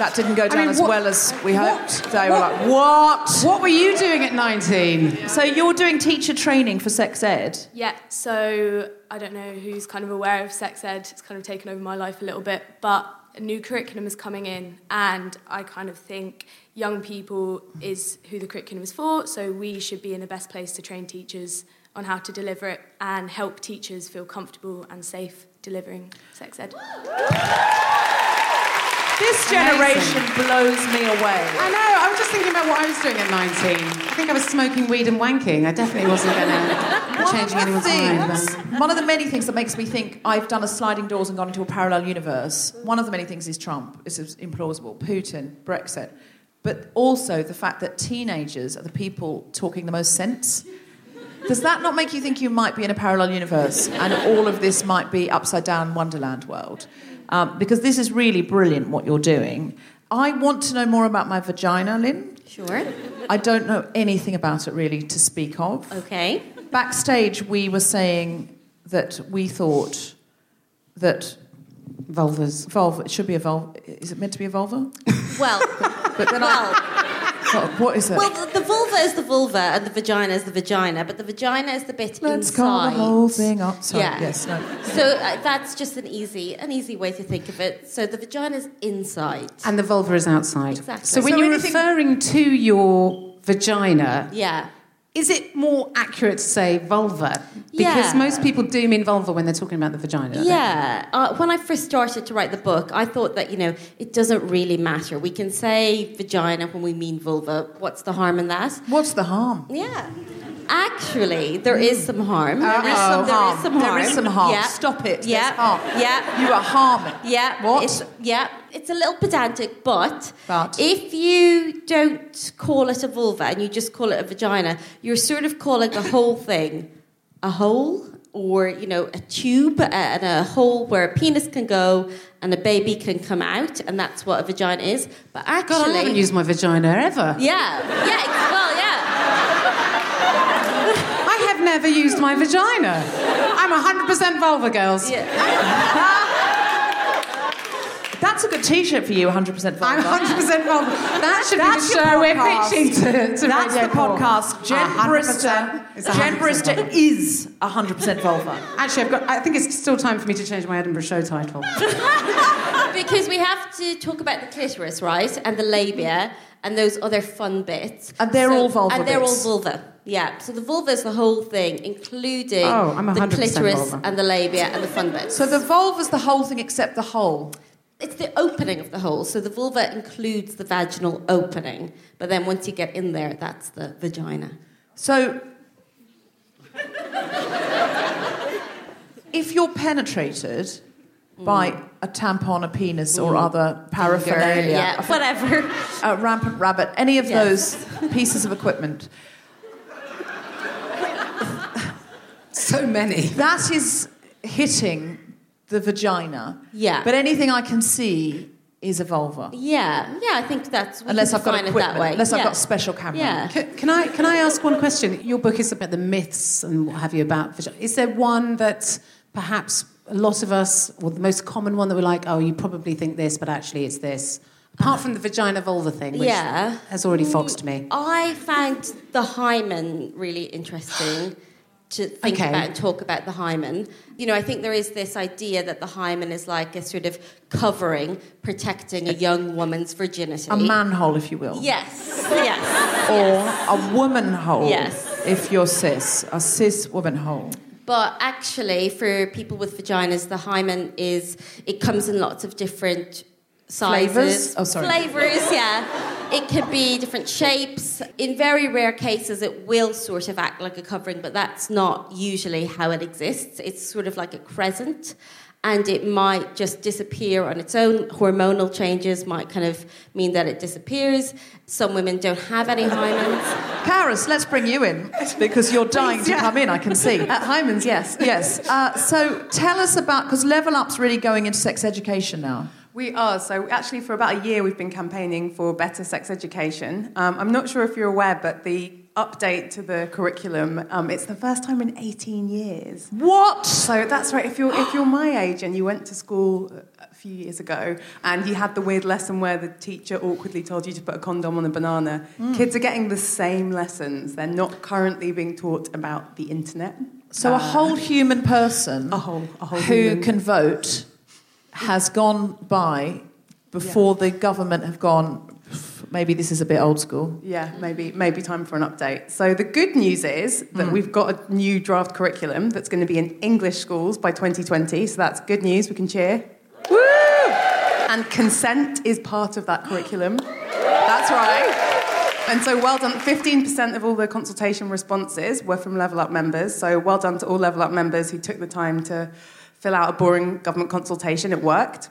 That didn't go down mean, as what- well as we hoped. what- They were what- like, what? What were you doing at 19? So you're doing teacher training for sex ed? Yeah, so I don't know who's kind of aware of sex ed. It's kind of taken over my life a little bit, but a new curriculum is coming in, and I kind of think young people is who the curriculum is for, so we should be in the best place to train teachers on how to deliver it and help teachers feel comfortable and safe delivering sex ed. This generation blows me away. I know, I was just thinking about what I was doing at 19. I think I was smoking weed and wanking. I definitely wasn't going *laughs* to changing anyone's mind. but- one of the many things that makes me think I've done a sliding doors and gone into a parallel universe. One of the many things is Trump. This is implausible. Putin, Brexit, but also the fact that teenagers are the people talking the most sense. Does that not make you think you might be in a parallel universe and all of this might be upside down Wonderland world? Um, because this is really brilliant what you're doing. I want to know more about my vagina, Lynn. Sure. I don't know anything about it really to speak of. Okay. Backstage, we were saying that we thought that Vulvas. vulva it should be a vulva. Is it meant to be a vulva? Well, But then well, What- what is it? well, the, the vulva is the vulva and the vagina is the vagina, but the vagina is the bit Let's inside. call the whole thing up. Sorry. Yeah. Yes. No. So uh, that's just an easy, an easy way to think of it. So the vagina is inside. And the vulva is outside. Exactly. So when So you're anything- referring to your vagina, Yeah. Is it more accurate to say vulva? Because Yeah. most people do mean vulva when they're talking about the vagina. Yeah. Uh, when I first started to write the book, I thought that, you know, it doesn't really matter. We can say vagina when we mean vulva. What's the harm in that? What's the harm? Yeah. Actually, there is mm. some harm. There is some There is some harm. is some harm. Yeah. Stop it. There's Yeah. harm. Yeah. You are harming. Yeah. What? It's, yeah. It's a little pedantic, but, But? if you don't call it a vulva and you just call it a vagina, you're sort of calling the whole *laughs* thing a hole or, you know, a tube and a hole where a penis can go and a baby can come out, and that's what a vagina is. But actually, God, I haven't used my vagina ever. yeah, yeah, well, yeah. Never used my vagina. I'm 100% vulva, girls. Yeah. *laughs* That's a good T-shirt for you. 100 percent vulva. I'm 100% vulva. That should That's be the show we're pitching to, to That's Radio the 4. podcast. Jen Brister. is Jen 100% Brister vulva. is 100% vulva. Actually, I've got. I think it's still time for me to change my Edinburgh show title. *laughs* Because we have to talk about the clitoris, right? And the labia and those other fun bits. And they're all vulva And they're bits. all vulva. Yeah. So the vulva is the whole thing, including Oh, the clitoris vulva. and the labia and the fun bits. So the vulva is the whole thing except the hole. it's the opening of the hole. So the vulva includes the vaginal opening. But then once you get in there, that's the vagina. So, if you're penetrated by mm. a tampon, a penis, or mm-hmm. other paraphernalia, Yeah, whatever. a rampant rabbit, any of Yes. those pieces of equipment, so many. *laughs* that is hitting the vagina. Yeah. But anything I can see is a vulva. Yeah, yeah, I think that's Unless I've got it equipment, that way. unless I've got special camera. Yeah. Can, can I can I ask one question? Your book is about the myths and what have you about vagina. Is there one that perhaps a lot of us, or the most common one that we're like, oh, you probably think this, but actually it's this? Apart from the vagina vulva thing, which Yeah. has already foxed me. I found the hymen really interesting to think Okay. about and talk about the hymen. You know, I think there is this idea that the hymen is like a sort of covering, protecting a young woman's virginity. A manhole, if you will. Yes, yes. Or a woman hole. Yes. If you're cis. A cis woman hole. But actually, for people with vaginas, the hymen is, it comes in lots of different sizes. Flavours? Oh, sorry. Flavors, yeah. It could be different shapes. In very rare cases, it will sort of act like a covering, but that's not usually how it exists. It's sort of like a crescent. And it might just disappear on its own. Hormonal changes might kind of mean that it disappears. Some women don't have any hymens. Carys, let's bring you in because you're dying to come in, I can see. At Hyman's, yes. Yes. Uh, so tell us about, because Level Up's really going into sex education now. We are. So, actually, for about a year, we've been campaigning for better sex education. Um, I'm not sure if you're aware, but the update to the curriculum. Um, it's the first time in 18 years. What? So that's right. If you're if you're my age and you went to school a few years ago and you had the weird lesson where the teacher awkwardly told you to put a condom on a banana, Mm. kids are getting the same lessons. They're not currently being taught about the internet. So a whole human person a whole, a whole who human. can vote has gone by before the government have gone. Maybe this is a bit old school. Yeah, maybe maybe time for an update. So the good news is that mm. we've got a new draft curriculum that's going to be in English schools by 2020. So that's good news. We can cheer. Woo! And consent is part of that curriculum. That's right. And so well done. 15% of all the consultation responses were from Level Up members. So well done to all Level Up members who took the time to fill out a boring government consultation. It worked.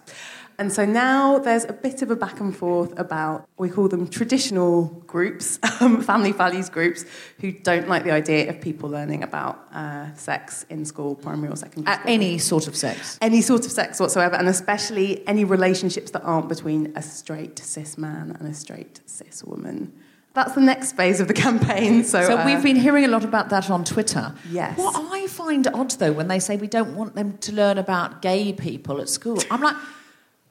And so now there's a bit of a back and forth about, we call them traditional groups, *laughs* um, family values groups, who don't like the idea of people learning about uh, sex in school, primary or secondary school. any sort of sex. Any sort of sex whatsoever, and especially any relationships that aren't between a straight cis man and a straight cis woman. That's the next phase of the campaign. So, So uh, we've been hearing a lot about that on Twitter. Yes. What I find odd though when they say we don't want them to learn about gay people at school, I'm like,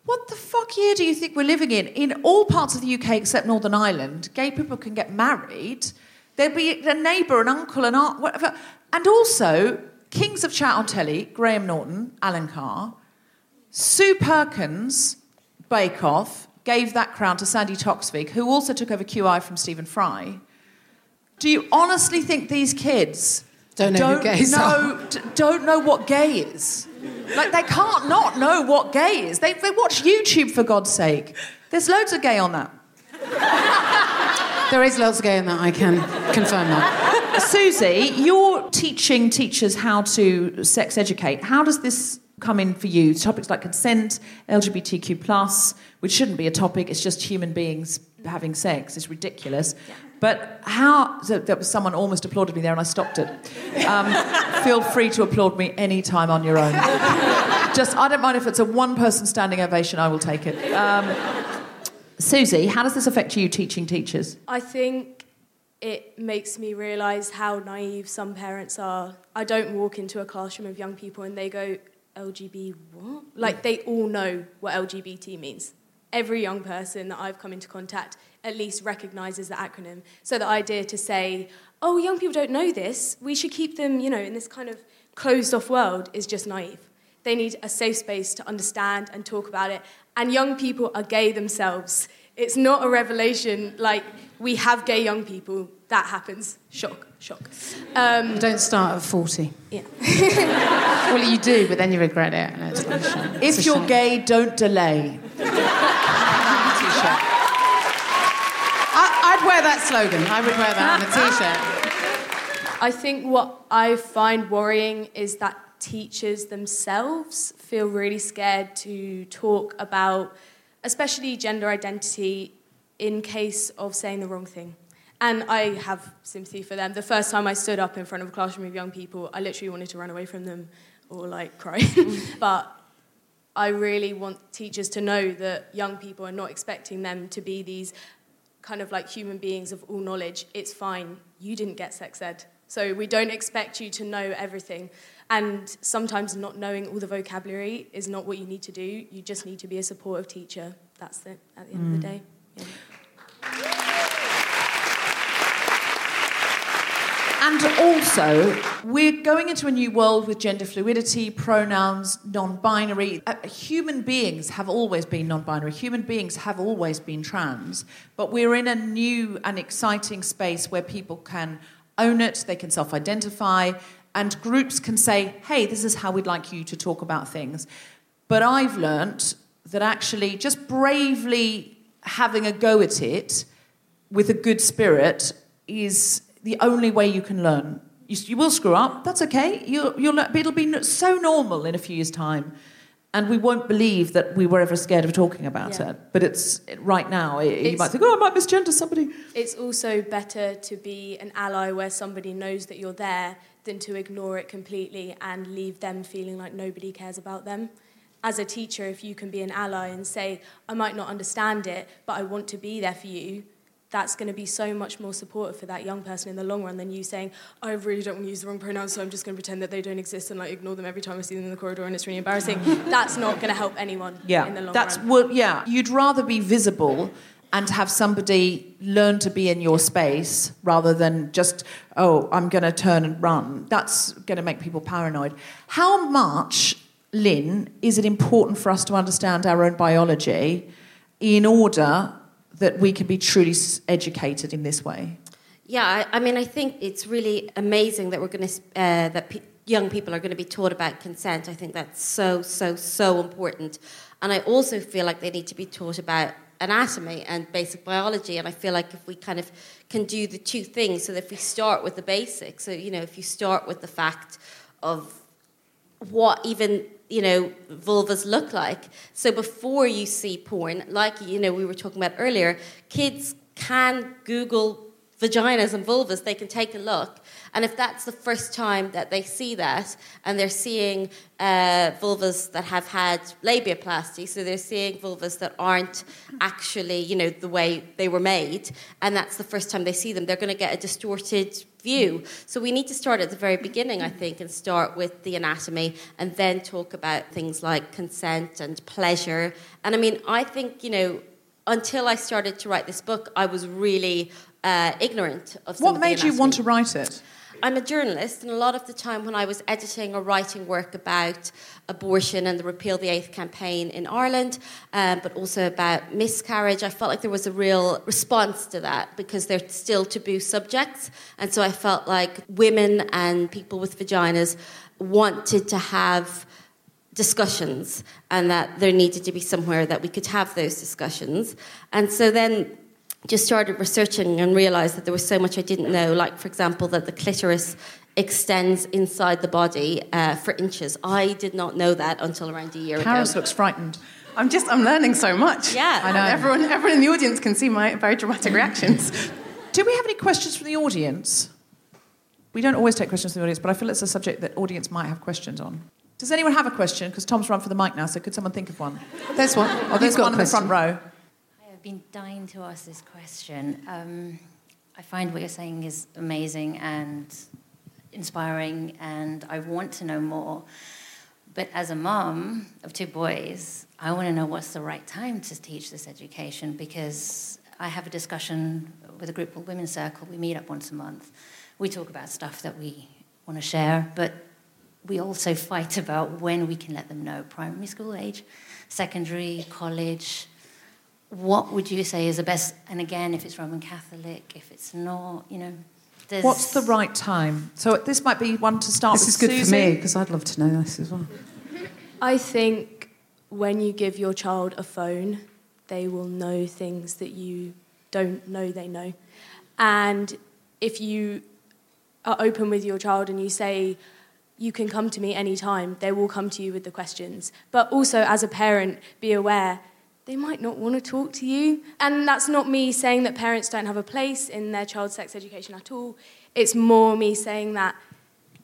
what the fuck year do you think we're living in? In all parts of the UK except Northern Ireland, gay people can get married. There'll be a neighbour, an uncle, an aunt, whatever. And also, kings of chat on telly, Graham Norton, Alan Carr, Sue Perkins, Bake Off, gave that crown to Sandi Toksvig, who also took over QI from Stephen Fry. Do you honestly think these kids Don't know gays know, d- don't know what gay is? Like they can't not know what gay is. They, they watch YouTube for God's sake. There's loads of gay on that. There is lots of gay in that, I can confirm that. Suzi, you're teaching teachers how to sex educate. How does this come in for you? Topics like consent, LGBTQ plus, which shouldn't be a topic. It's just human beings having sex. It's ridiculous. But how? So there was someone almost applauded me there, and I stopped it. Um, *laughs* feel free to applaud me any time on your own. *laughs* Just, I don't mind if it's a one-person standing ovation. I will take it. Um, Suzi, how does this affect you teaching teachers? I think it makes me realise how naive some parents are. I don't walk into a classroom of young people and they go, LGB what? Like they all know what LGBT means. Every young person that I've come into contact at least recognises the acronym. So the idea to say, oh, young people don't know this, we should keep them, you know, in this kind of closed off world is just naive. They need a safe space to understand and talk about it. And young people are gay themselves. It's not a revelation like we have gay young people. That happens. Shock, shock. Um, Don't start at 40. yeah. *laughs* Well, you do, but then you regret it. And it's a. It's If you're shame. gay, don't delay. I, I'd wear that slogan. I would wear that on a *laughs* t-shirt. I think what I find worrying is that teachers themselves feel really scared to talk about, especially gender identity, in case of saying the wrong thing. And I have sympathy for them. The first time I stood up in front of a classroom of young people, I literally wanted to run away from them or like cry. *laughs* but I really want teachers to know that young people are not expecting them to be these kind of like human beings of all knowledge. It's fine. You didn't get sex ed. So we don't expect you to know everything. And sometimes not knowing all the vocabulary is not what you need to do. You just need to be a supportive teacher. That's it at the end of the day. Yeah. And also, we're going into a new world with gender fluidity, pronouns, non binary. Uh, human beings have always been non binary, human beings have always been trans, but we're in a new and exciting space where people can own it, they can self identify, and groups can say, hey, this is how we'd like you to talk about things. But I've learnt that actually just bravely having a go at it with a good spirit is the only way you can learn. You, you will screw up. That's okay. You'll, you'll, it'll be so normal in a few years' time. And we won't believe that we were ever scared of talking about Yeah. it. But it's right now. You It's- might think, oh, I might misgender somebody. It's also better to be an ally where somebody knows that you're there than to ignore it completely and leave them feeling like nobody cares about them. As a teacher, if you can be an ally and say, I might not understand it, but I want to be there for you, that's going to be so much more supportive for that young person in the long run than you saying, I really don't want to use the wrong pronouns, so I'm just going to pretend that they don't exist and like ignore them every time I see them in the corridor and it's really embarrassing. *laughs* that's not going to help anyone Yeah, in the long that's run. well, yeah. You'd rather be visible and have somebody learn to be in your space rather than just oh, I'm going to turn and run. That's going to make people paranoid. How much, Lynn, is it important for us to understand our own biology in order that we can be truly educated in this way? Yeah, I, I mean, I think it's really amazing that we're going to uh, that pe- young people are going to be taught about consent. I think that's so so so important, and I also feel like they need to be taught about anatomy and basic biology. And I feel like if we kind of can do the two things, so that if we start with the basics, so you know, if you start with the fact of what even you know vulvas look like. So before you see porn like you know we were talking about earlier kids can google vaginas and vulvas. They can take a look and if that's the first time that they see that and they're seeing uh, vulvas that have had labiaplasty so they're seeing vulvas that aren't actually you know the way they were made and that's the first time they see them they're going to get a distorted view. So we need to start at the very beginning, I think, and start with the anatomy and then talk about things like consent and pleasure. And I mean, I think, you know, until I started to write this book, I was really uh, ignorant of What made you want to write it? I'm a journalist, and a lot of the time when I was editing or writing work about abortion and the Repeal the Eighth campaign in Ireland, um, but also about miscarriage, I felt like there was a real response to that because they're still taboo subjects. And so I felt like women and people with vaginas wanted to have discussions and that there needed to be somewhere that we could have those discussions. And so then just started researching and realized that there was so much I didn't know, like, for example, that the clitoris extends inside the body uh, for inches. I did not know that until around a year Carys ago. looks frightened. I'm just, I'm learning so much. Yeah. I know. Everyone, everyone in the audience can see my very dramatic reactions. Do we have any questions from the audience? We don't always take questions from the audience, but I feel it's a subject that audience might have questions on. Does anyone have a question? Because Tom's run for the mic now, so could someone think of one? There's one. Oh, there's got one in the front row. Been dying to ask this question. Um, I find what you're saying is amazing and inspiring, and I want to know more. But as a mom of two boys, I want to know what's the right time to teach this education because I have a discussion with a group called Women's Circle. We meet up once a month. We talk about stuff that we want to share, but we also fight about when we can let them know primary school age, secondary, college. What would you say is the best? And again, if it's Roman Catholic, if it's not, you know, there's What's the right time? So this might be one to start This with is good for me because I'd love to know this as well. I think when you give your child a phone, they will know things that you don't know they know. And if you are open with your child and you say, you can come to me anytime, they will come to you with the questions. But also, as a parent, be aware they might not want to talk to you. And that's not me saying that parents don't have a place in their child's sex education at all. It's more me saying that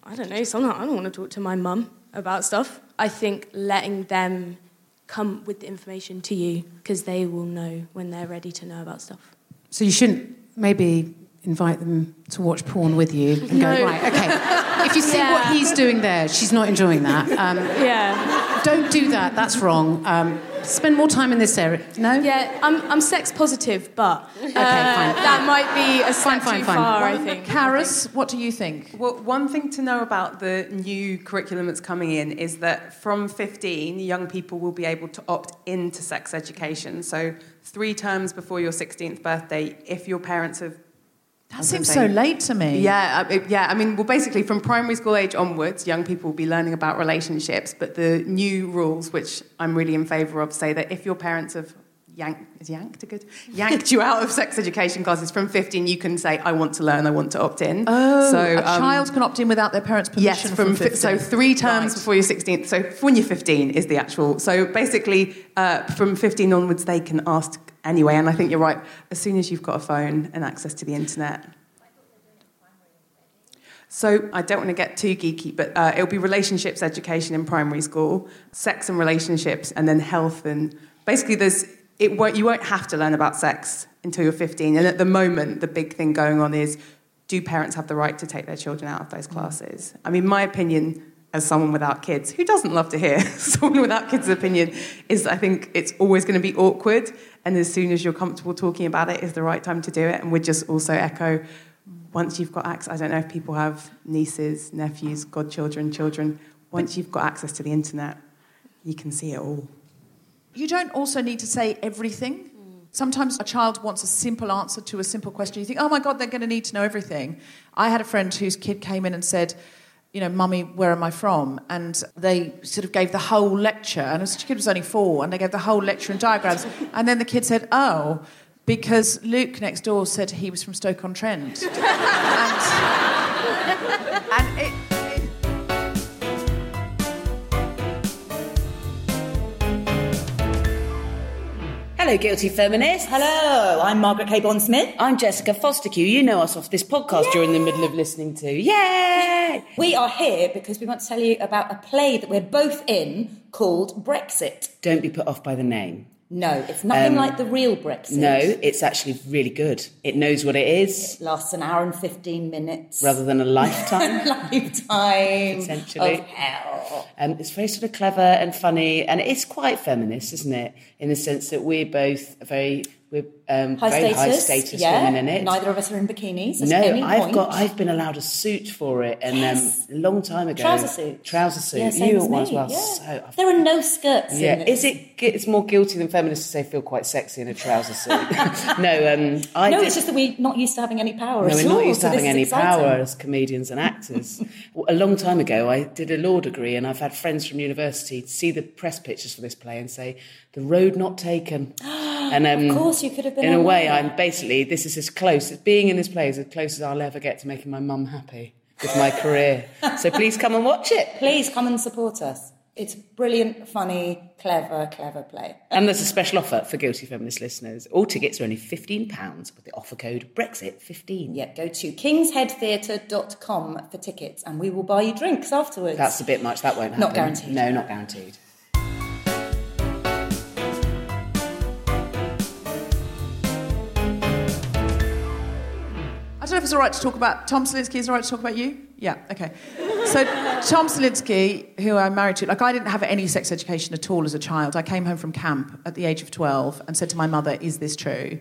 I don't know, sometimes I don't want to talk to my mum about stuff. I think letting them come with the information to you because they will know when they're ready to know about stuff. So you shouldn't maybe invite them to watch porn with you and No. go, right, okay. If you see Yeah. what he's doing there, she's not enjoying that. Um, Yeah. don't do that, that's wrong. Um, spend more time in this area. No? Yeah, I'm, I'm sex positive, but uh, fine. that might be a step Fine, fine, too fine. far, I think. Carys, what do you think? Well, one thing to know about the new curriculum that's coming in is that from 15, young people will be able to opt into sex education. So, three terms before your 16th birthday, if your parents have. That seems so late to me. Yeah, it- yeah. I mean, well, basically, from primary school age onwards, young people will be learning about relationships. But the new rules, which I'm really in favour of, say that if your parents have yanked, is yanked a good *laughs* yanked you out of sex education classes from 15, you can say, "I want to learn. I want to opt in." Oh, so a um, child can opt in without their parents' permission. Yes, from, from so three terms Right. before your 16th. So when you're 15 is the actual. So basically, uh, from 15 onwards, they can ask anyway. And I think you're right. As soon as you've got a phone and access to the internet. So I don't want to get too geeky, but uh, it'll be relationships education in primary school, sex and relationships, and then health and basically there's it won't, you won't have to learn about sex until you're 15. And at the moment, the big thing going on is do parents have the right to take their children out of those classes? I mean, my opinion as someone without kids, who doesn't love to hear *laughs* someone without kids' opinion, is I think it's always going to be awkward. And as soon as you're comfortable talking about it, is the right time to do it. And we just also echo once you've got access, I don't know if people have nieces, nephews, godchildren, children, once you've got access to the internet, you can see it all. You don't also need to say everything. Sometimes a child wants a simple answer to a simple question. You think, oh my God, they're going to need to know everything. I had a friend whose kid came in and said, you know, mummy, where am I from? And they sort of gave the whole lecture, and the kid was only four, and they gave the whole lecture and diagrams. *laughs* And then the kid said, oh, because Luke next door said he was from Stoke on Trent. *laughs* and, and Hello, guilty feminists. Hello, I'm Margaret Cabourn-Smith. I'm Jessica Fostekew. You know us off this podcast you're in the middle of listening to. Yay! We are here because we want to tell you about a play that we're both in called Brexit. Don't be put off by the name. No, it's nothing Um, like the real Brexit. No, it's actually really good. It knows what it is It lasts an hour and 15 minutes. rather than a lifetime. *laughs* Lifetime Essentially. of hell. Um, it's very sort of clever and funny, and it's quite feminist, isn't it? In the sense that we're both very we're um, High very status, high status yeah. women in it. Neither of us are in bikinis no, any I've point. got I've been allowed a suit for it, and Yes. um, a long time ago, Trouser suit. trouser suit. Yeah, you as as well. yeah. So There are no skirts yeah, in it. is it? It's more guilty than feminists to say feel quite sexy in a trouser suit. *laughs* no, um, I no, did, it's just that we're not used to having any power no, at we're all. not used to so having any exciting. power as comedians and actors. *laughs* a long time ago, I did a law degree, and I've had friends from university see the press pictures for this play and say, "The road not taken." *gasps* and um, Of course, you could have In a way. I'm basically this is as close. As being in this play is as close as I'll ever get to making my mum happy with my career. So please come and watch it. Please come and support us. It's brilliant, funny, clever, clever play. And there's a special offer for Guilty Feminist listeners. All tickets are only £15 with the offer code Brexit15. Yeah, go to kingsheadtheatre.com for tickets and we will buy you drinks afterwards. That's a bit much, that won't happen. Not guaranteed. No, not guaranteed. Know all right to talk about Tom Salinsky. Is all right to talk about you? Yeah, okay. So Tom Salinsky, who I'm married to, like I didn't have any sex education at all as a child. I came home from camp at the age of 12 and said to my mother, "Is this true?"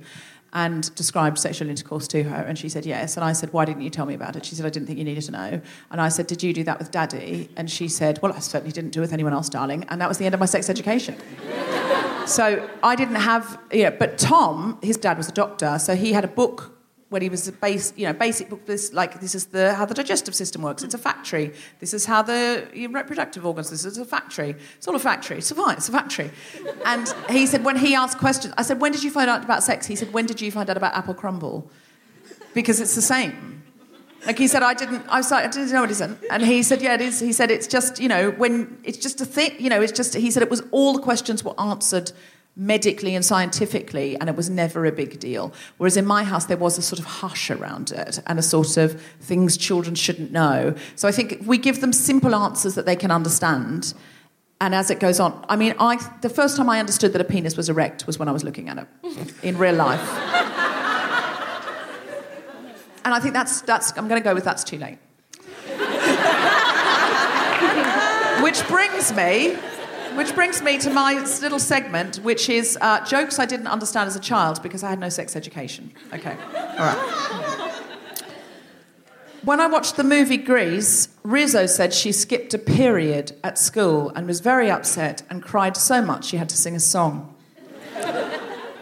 And described sexual intercourse to her, and she said yes. And I said, "Why didn't you tell me about it?" She said, "I didn't think you needed to know." And I said, "Did you do that with Daddy?" And she said, "Well, I certainly didn't do it with anyone else, darling." And that was the end of my sex education. So I didn't have, yeah. But Tom, his dad was a doctor, so he had a book when he was a base, you know, basic book. This like this is the how the digestive system works. It's a factory. This is how the reproductive organs. This is a factory. It's all a factory. It's fine. It's a factory. And he said when he asked questions, I said, when did you find out about sex? He said, when did you find out about apple crumble? Because it's the same. Like he said, I didn't. I was like, I didn't know it isn't. And he said, yeah, it is. He said, it's just you know when it's just a thing. You know, it's just. He said it was all the questions were answered medically and scientifically, and it was never a big deal. Whereas in my house, there was a sort of hush around it and a sort of things children shouldn't know. So I think if we give them simple answers that they can understand. And as it goes on, I mean, I, the first time I understood that a penis was erect was when I was looking at it *laughs* in real life. And I think that's, that's I'm going to go with that's too late. *laughs* which brings me, which brings me to my little segment, which is uh, jokes I didn't understand as a child because I had no sex education. Okay, all right. When I watched the movie Grease, Rizzo said she skipped a period at school and was very upset and cried so much she had to sing a song.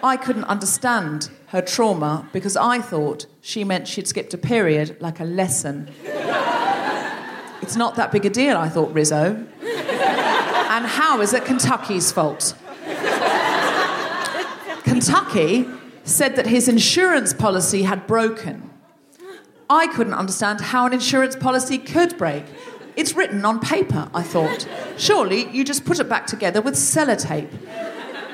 I couldn't understand her trauma because I thought she meant she'd skipped a period like a lesson. It's not that big a deal, I thought Rizzo. And how is it Kenickie's fault? Kenickie said that his insurance policy had broken. I couldn't understand how an insurance policy could break. It's written on paper, I thought. Surely you just put it back together with sellotape.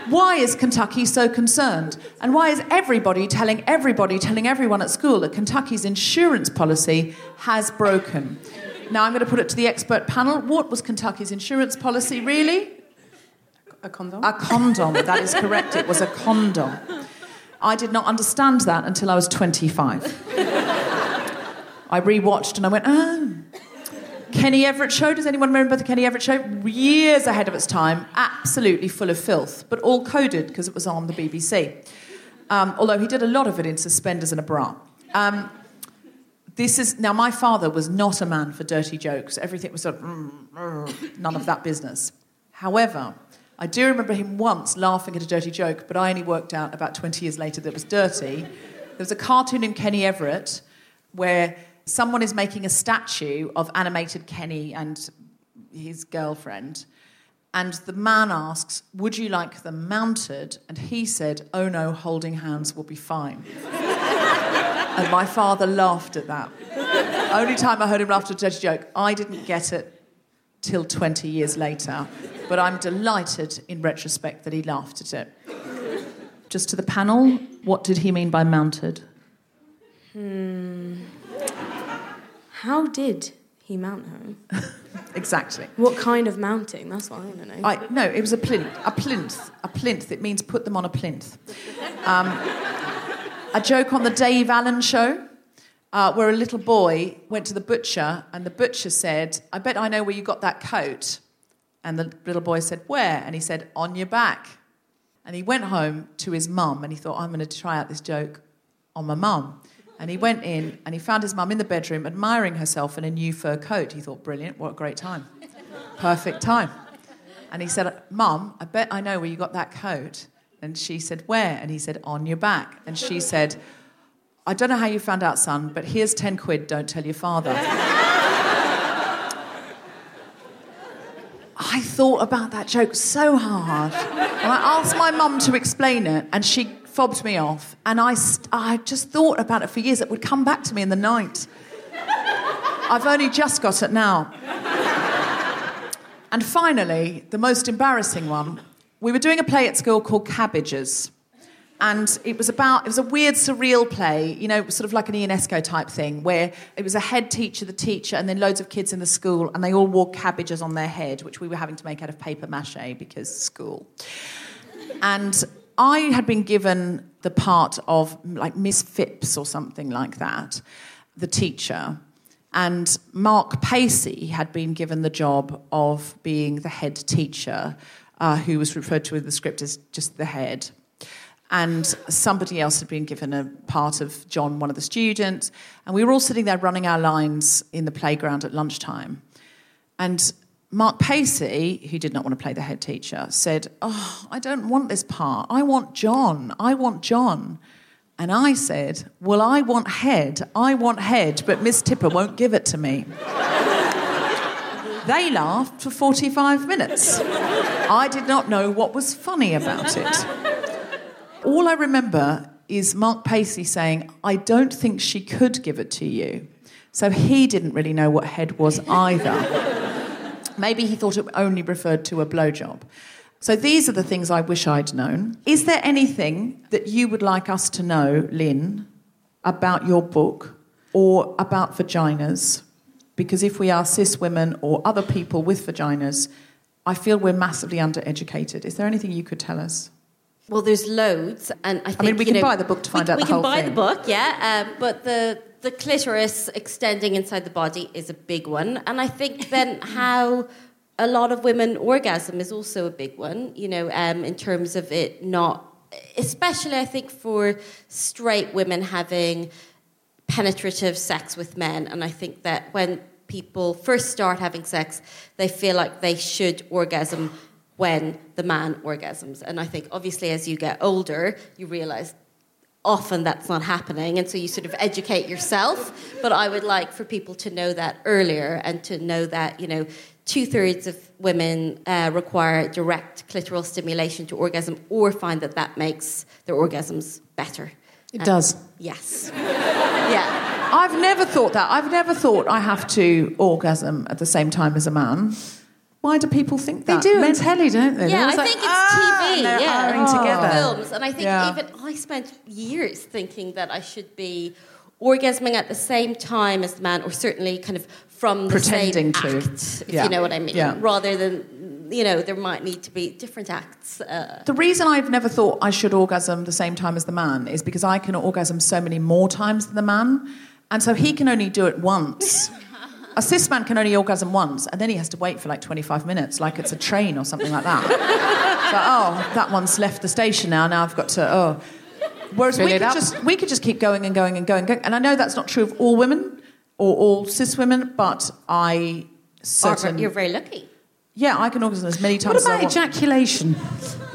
Why is Kenickie so concerned? And why is everybody telling everybody, telling everyone at school that Kenickie's insurance policy has broken? Now I'm going to put it to the expert panel. What was Kenickie's insurance policy really? a condom? A condom, that is correct. It was a condom. I did not understand that until I was 25. I rewatched and I went, oh. Kenny Everett Show. Does anyone remember the Kenny Everett Show? Years ahead of its time, absolutely full of filth, but all coded because it was on the BBC. Um, although he did a lot of it in suspenders and a bra. Um, this is now my father was not a man for dirty jokes. Everything was sort of mm, mm, none of that business. However, I do remember him once laughing at a dirty joke, but I only worked out about 20 years later that it was dirty. There was a cartoon in Kenny Everett where someone is making a statue of animated Kenny and his girlfriend. And the man asks, Would you like them mounted? And he said, Oh no, holding hands will be fine. And my father laughed at that. Only time I heard him laugh at a dirty joke. I didn't get it till 20 years later, but I'm delighted in retrospect that he laughed at it. Just to the panel, what did he mean by mounted? Hmm. How did he mount her? *laughs* Exactly. What kind of mounting? That's what I want to know. I, no, it was a plinth. A plinth. A plinth. It means put them on a plinth. Um, a joke on the Dave Allen show, uh, where a little boy went to the butcher, and the butcher said, "I bet I know where you got that coat." And the little boy said, "Where?" And he said, "On your back." And he went home to his mum, and he thought, "I'm going to try out this joke on my mum." And he went in and he found his mum in the bedroom admiring herself in a new fur coat. He thought, brilliant, what a great time. Perfect time. And he said, Mum, I bet I know where you got that coat. And she said, Where? And he said, On your back. And she *laughs* said, I don't know how you found out, son, but here's 10 quid, don't tell your father. *laughs* I thought about that joke so hard. And I asked my mum to explain it, and she fobbed me off. And I, st- I just thought about it for years. It would come back to me in the night. I've only just got it now. And finally, the most embarrassing one. We were doing a play at school called Cabbages. And it was about, it was a weird, surreal play, you know, sort of like an Ionesco type thing, where it was a head teacher, the teacher, and then loads of kids in the school, and they all wore cabbages on their head, which we were having to make out of paper mache because school. And I had been given the part of like Miss Phipps or something like that, the teacher. And Mark Pacey had been given the job of being the head teacher, uh, who was referred to in the script as just the head. And somebody else had been given a part of John, one of the students. And we were all sitting there running our lines in the playground at lunchtime. And Mark Pacey, who did not want to play the head teacher, said, Oh, I don't want this part. I want John. I want John. And I said, Well, I want head. I want head, but Miss Tipper won't give it to me. *laughs* they laughed for 45 minutes. I did not know what was funny about it. All I remember is Mark Pacey saying, I don't think she could give it to you. So he didn't really know what head was either. Maybe he thought it only referred to a blowjob. So these are the things I wish I'd known. Is there anything that you would like us to know, Lynn, about your book or about vaginas? Because if we are cis women or other people with vaginas, I feel we're massively undereducated. Is there anything you could tell us? Well, there's loads, and I think I mean, we can know, buy the book to find we, out we the can buy thing. the book, yeah. Um, but the the clitoris extending inside the body is a big one, and I think then *laughs* how a lot of women orgasm is also a big one. You know, um, in terms of it not, especially I think for straight women having penetrative sex with men, and I think that when people first start having sex, they feel like they should orgasm when the man orgasms. And I think obviously as you get older, you realize often that's not happening. And so you sort of educate yourself. But i would like for people to know that earlier and to know that you know two-thirds of women uh, require direct clitoral stimulation to orgasm or find that that makes their orgasms better It Uh, does. yes yeah I've never thought that. I've never thought I have to orgasm at the same time as a man. Why do people think They do Men- on telly, don't they? Yeah, I like, think it's "Ah," TV. yeah, hurrying together. films, and I think Yeah. even I spent years thinking that I should be orgasming at the same time as the man, or certainly kind of from the Pretending same to. act, if Yeah. you know what I mean, Yeah. rather than you know, there might need to be different acts. Uh, The reason I've never thought I should orgasm the same time as the man is because I can orgasm so many more times than the man, and so he can only do it once. A cis man can only orgasm once, and then he has to wait for like 25 minutes, like it's a train or something like that. so, oh, that one's left the station now. Now I've got to. Oh. Whereas Fill we could just we could just keep going and going and going and going. And I know that's not true of all women or all cis women, but I certain you're very lucky. Yeah, I can orgasm as many times What as I about want. ejaculation?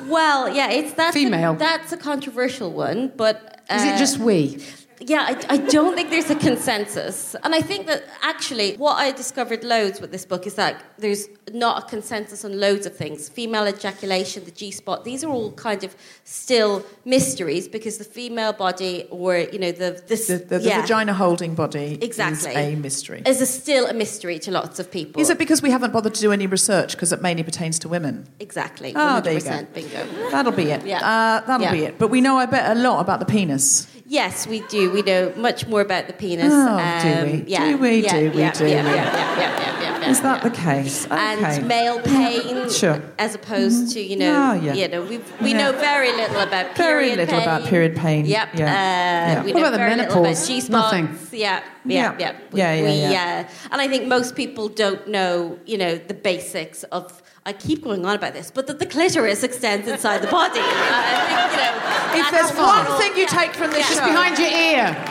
Well, yeah, it's that's Female. A, that's a controversial one, but Is it uh, just we? Yeah, I, I don't think there's a consensus. And I think that actually what I discovered loads with this book is that there's not a consensus on loads of things. Female ejaculation, the G spot, these are all kind of still mysteries because the female body or, you know, the this the, the, the yeah, vagina holding body Exactly. is a mystery. is a, still a mystery to lots of people. Is it because we haven't bothered to do any research because it mainly pertains to women? Exactly. Oh, 100% there you go. bingo. That'll be it. *laughs* Yeah. Uh, that'll Yeah. be it. But we know, I bet, a lot about the penis. Yes, we do. We know much more about the penis. Oh, um, do we? Yeah, Do we? Yeah, Do we? Yeah, Do yeah, we? Yeah, Is that yeah. the case? Okay. and male pain, Sure. as opposed to you know, Oh, yeah. you know, we we Yeah. know very little about period Very period little pain. about period pain. Yep. Yeah. Uh, Yeah. We What know about the very little menopause? about G spots. Nothing. Yeah, Yeah. yeah, yeah. We- Yeah, yeah, we, yeah. uh, and I think most people don't know, you know, the basics of. I keep going on about this, but that the clitoris extends inside the body. I think, you know, If there's one thing you take from this Yeah. Just behind your ear.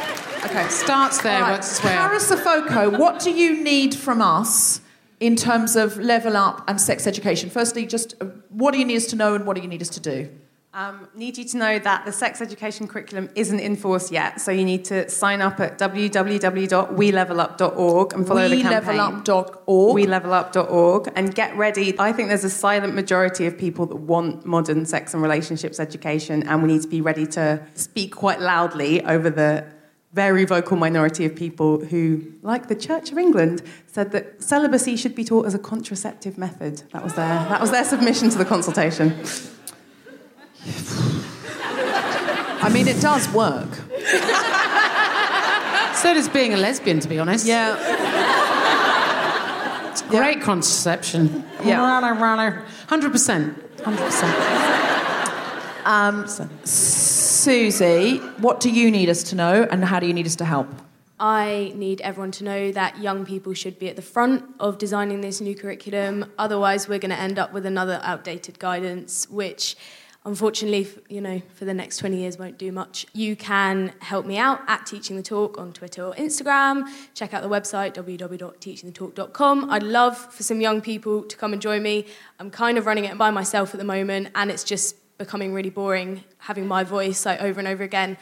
okay, Starts there, right. works its way up. Carys Afoko, what do you need from us in terms of level up and sex education? Firstly, just uh, what do you need us to know and what do you need us to do? Um, need you to know that the sex education curriculum isn't in force yet, so you need to sign up at www.welevelup.org and follow the campaign. WeLevelUp.org. WeLevelUp.org and get ready. I think there's a silent majority of people that want modern sex and relationships education, and we need to be ready to speak quite loudly over the very vocal minority of people who, like the Church of England, said that celibacy should be taught as a contraceptive method. That was their, that was their submission to the consultation. I mean, it does work. So does being a lesbian, to be honest. Yeah. It's great contraception. Yeah. Rather, rather. 100%. 100%. Um, Suzi, what do you need us to know and how do you need us to help? I need everyone to know that young people should be at the front of designing this new curriculum. Otherwise, we're going to end up with another outdated guidance, which unfortunately, you know, for the next 20 years won't do much. You can help me out at Teaching the Talk on Twitter or Instagram. Check out the website, www.teachingthetalk.com. I'd love for some young people to come and join me. I'm kind of running it by myself at the moment, and it's just becoming really boring having my voice like over and over again.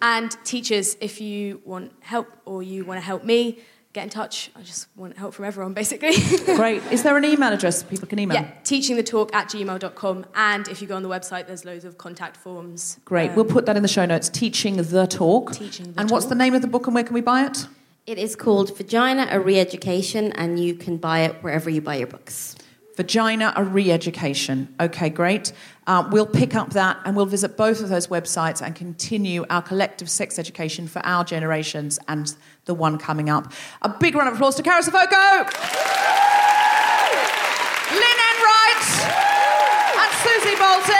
And teachers, if you want help or you want to help me, get in touch. I just want help from everyone, basically. *laughs* Great. Is there an email address people can email? yeah, teachingthetalk at gmail.com. And if you go on the website, there's loads of contact forms. Great. Um, we'll put that in the show notes. Teaching the Talk. Teaching the and what's the name of the book and where can we buy it? It is called Vagina, a Re-Education, and you can buy it wherever you buy your books. Vagina, a re-education. Okay, great. Um, we'll pick up that and we'll visit both of those websites and continue our collective sex education for our generations and the one coming up. A big round of applause to Carys Afoko, Lynn Enright, and Suzi Boulting,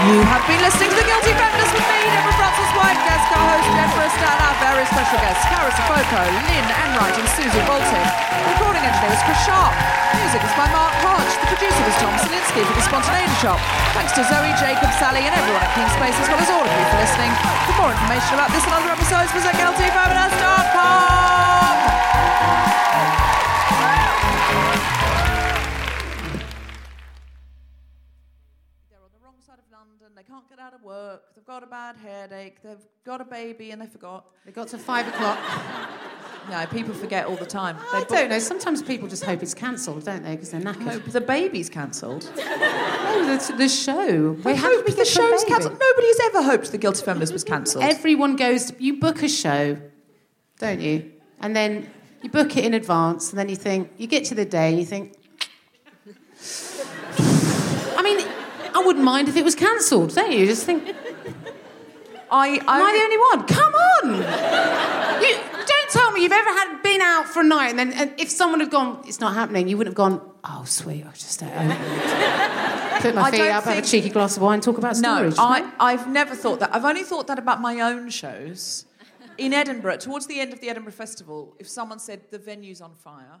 You have been listening to The Guilty Feminist with me, Deborah Frances-White, guest co-host Brister, and our very special guests, Carys Afoko, Lynn Enright, and Suzi Boulting. Recording engineer was Chris Sharp. Music is by Mark Hodge. The producer was Tom Salinsky for The Spontaneity Shop. Thanks to Zoe, Jacob, Sally, and everyone at Kings Place, as well as all of you for listening. For more information about this and other episodes, visit guiltyfeminist.com. get out of work. They've got a bad headache. They've got a baby and they forgot. They got to five o'clock. *laughs* No, people forget all the time. I don't know. Sometimes people just hope it's cancelled, don't they? Because they're knackered. Hope the baby's cancelled. *laughs* Oh, the, the show. They how hope the get to a show's cancelled. Nobody's ever hoped the Guilty Feminist was cancelled. Everyone goes. You book a show, don't you? And then you book it in advance, and then you think you get to the day, and you think. I wouldn't mind if it was cancelled, don't you? Just think, am I, I the only one? Come on! You, don't tell me you've ever had been out for a night and then and if someone had gone, it's not happening, you wouldn't have gone, oh, sweet, I'll just stay at home. Put my I feet up, have a cheeky glass of wine, talk about No, storage. I, I've never thought that. I've only thought that about my own shows. In Edinburgh, towards the end of the Edinburgh Festival, if someone said the venue's on fire,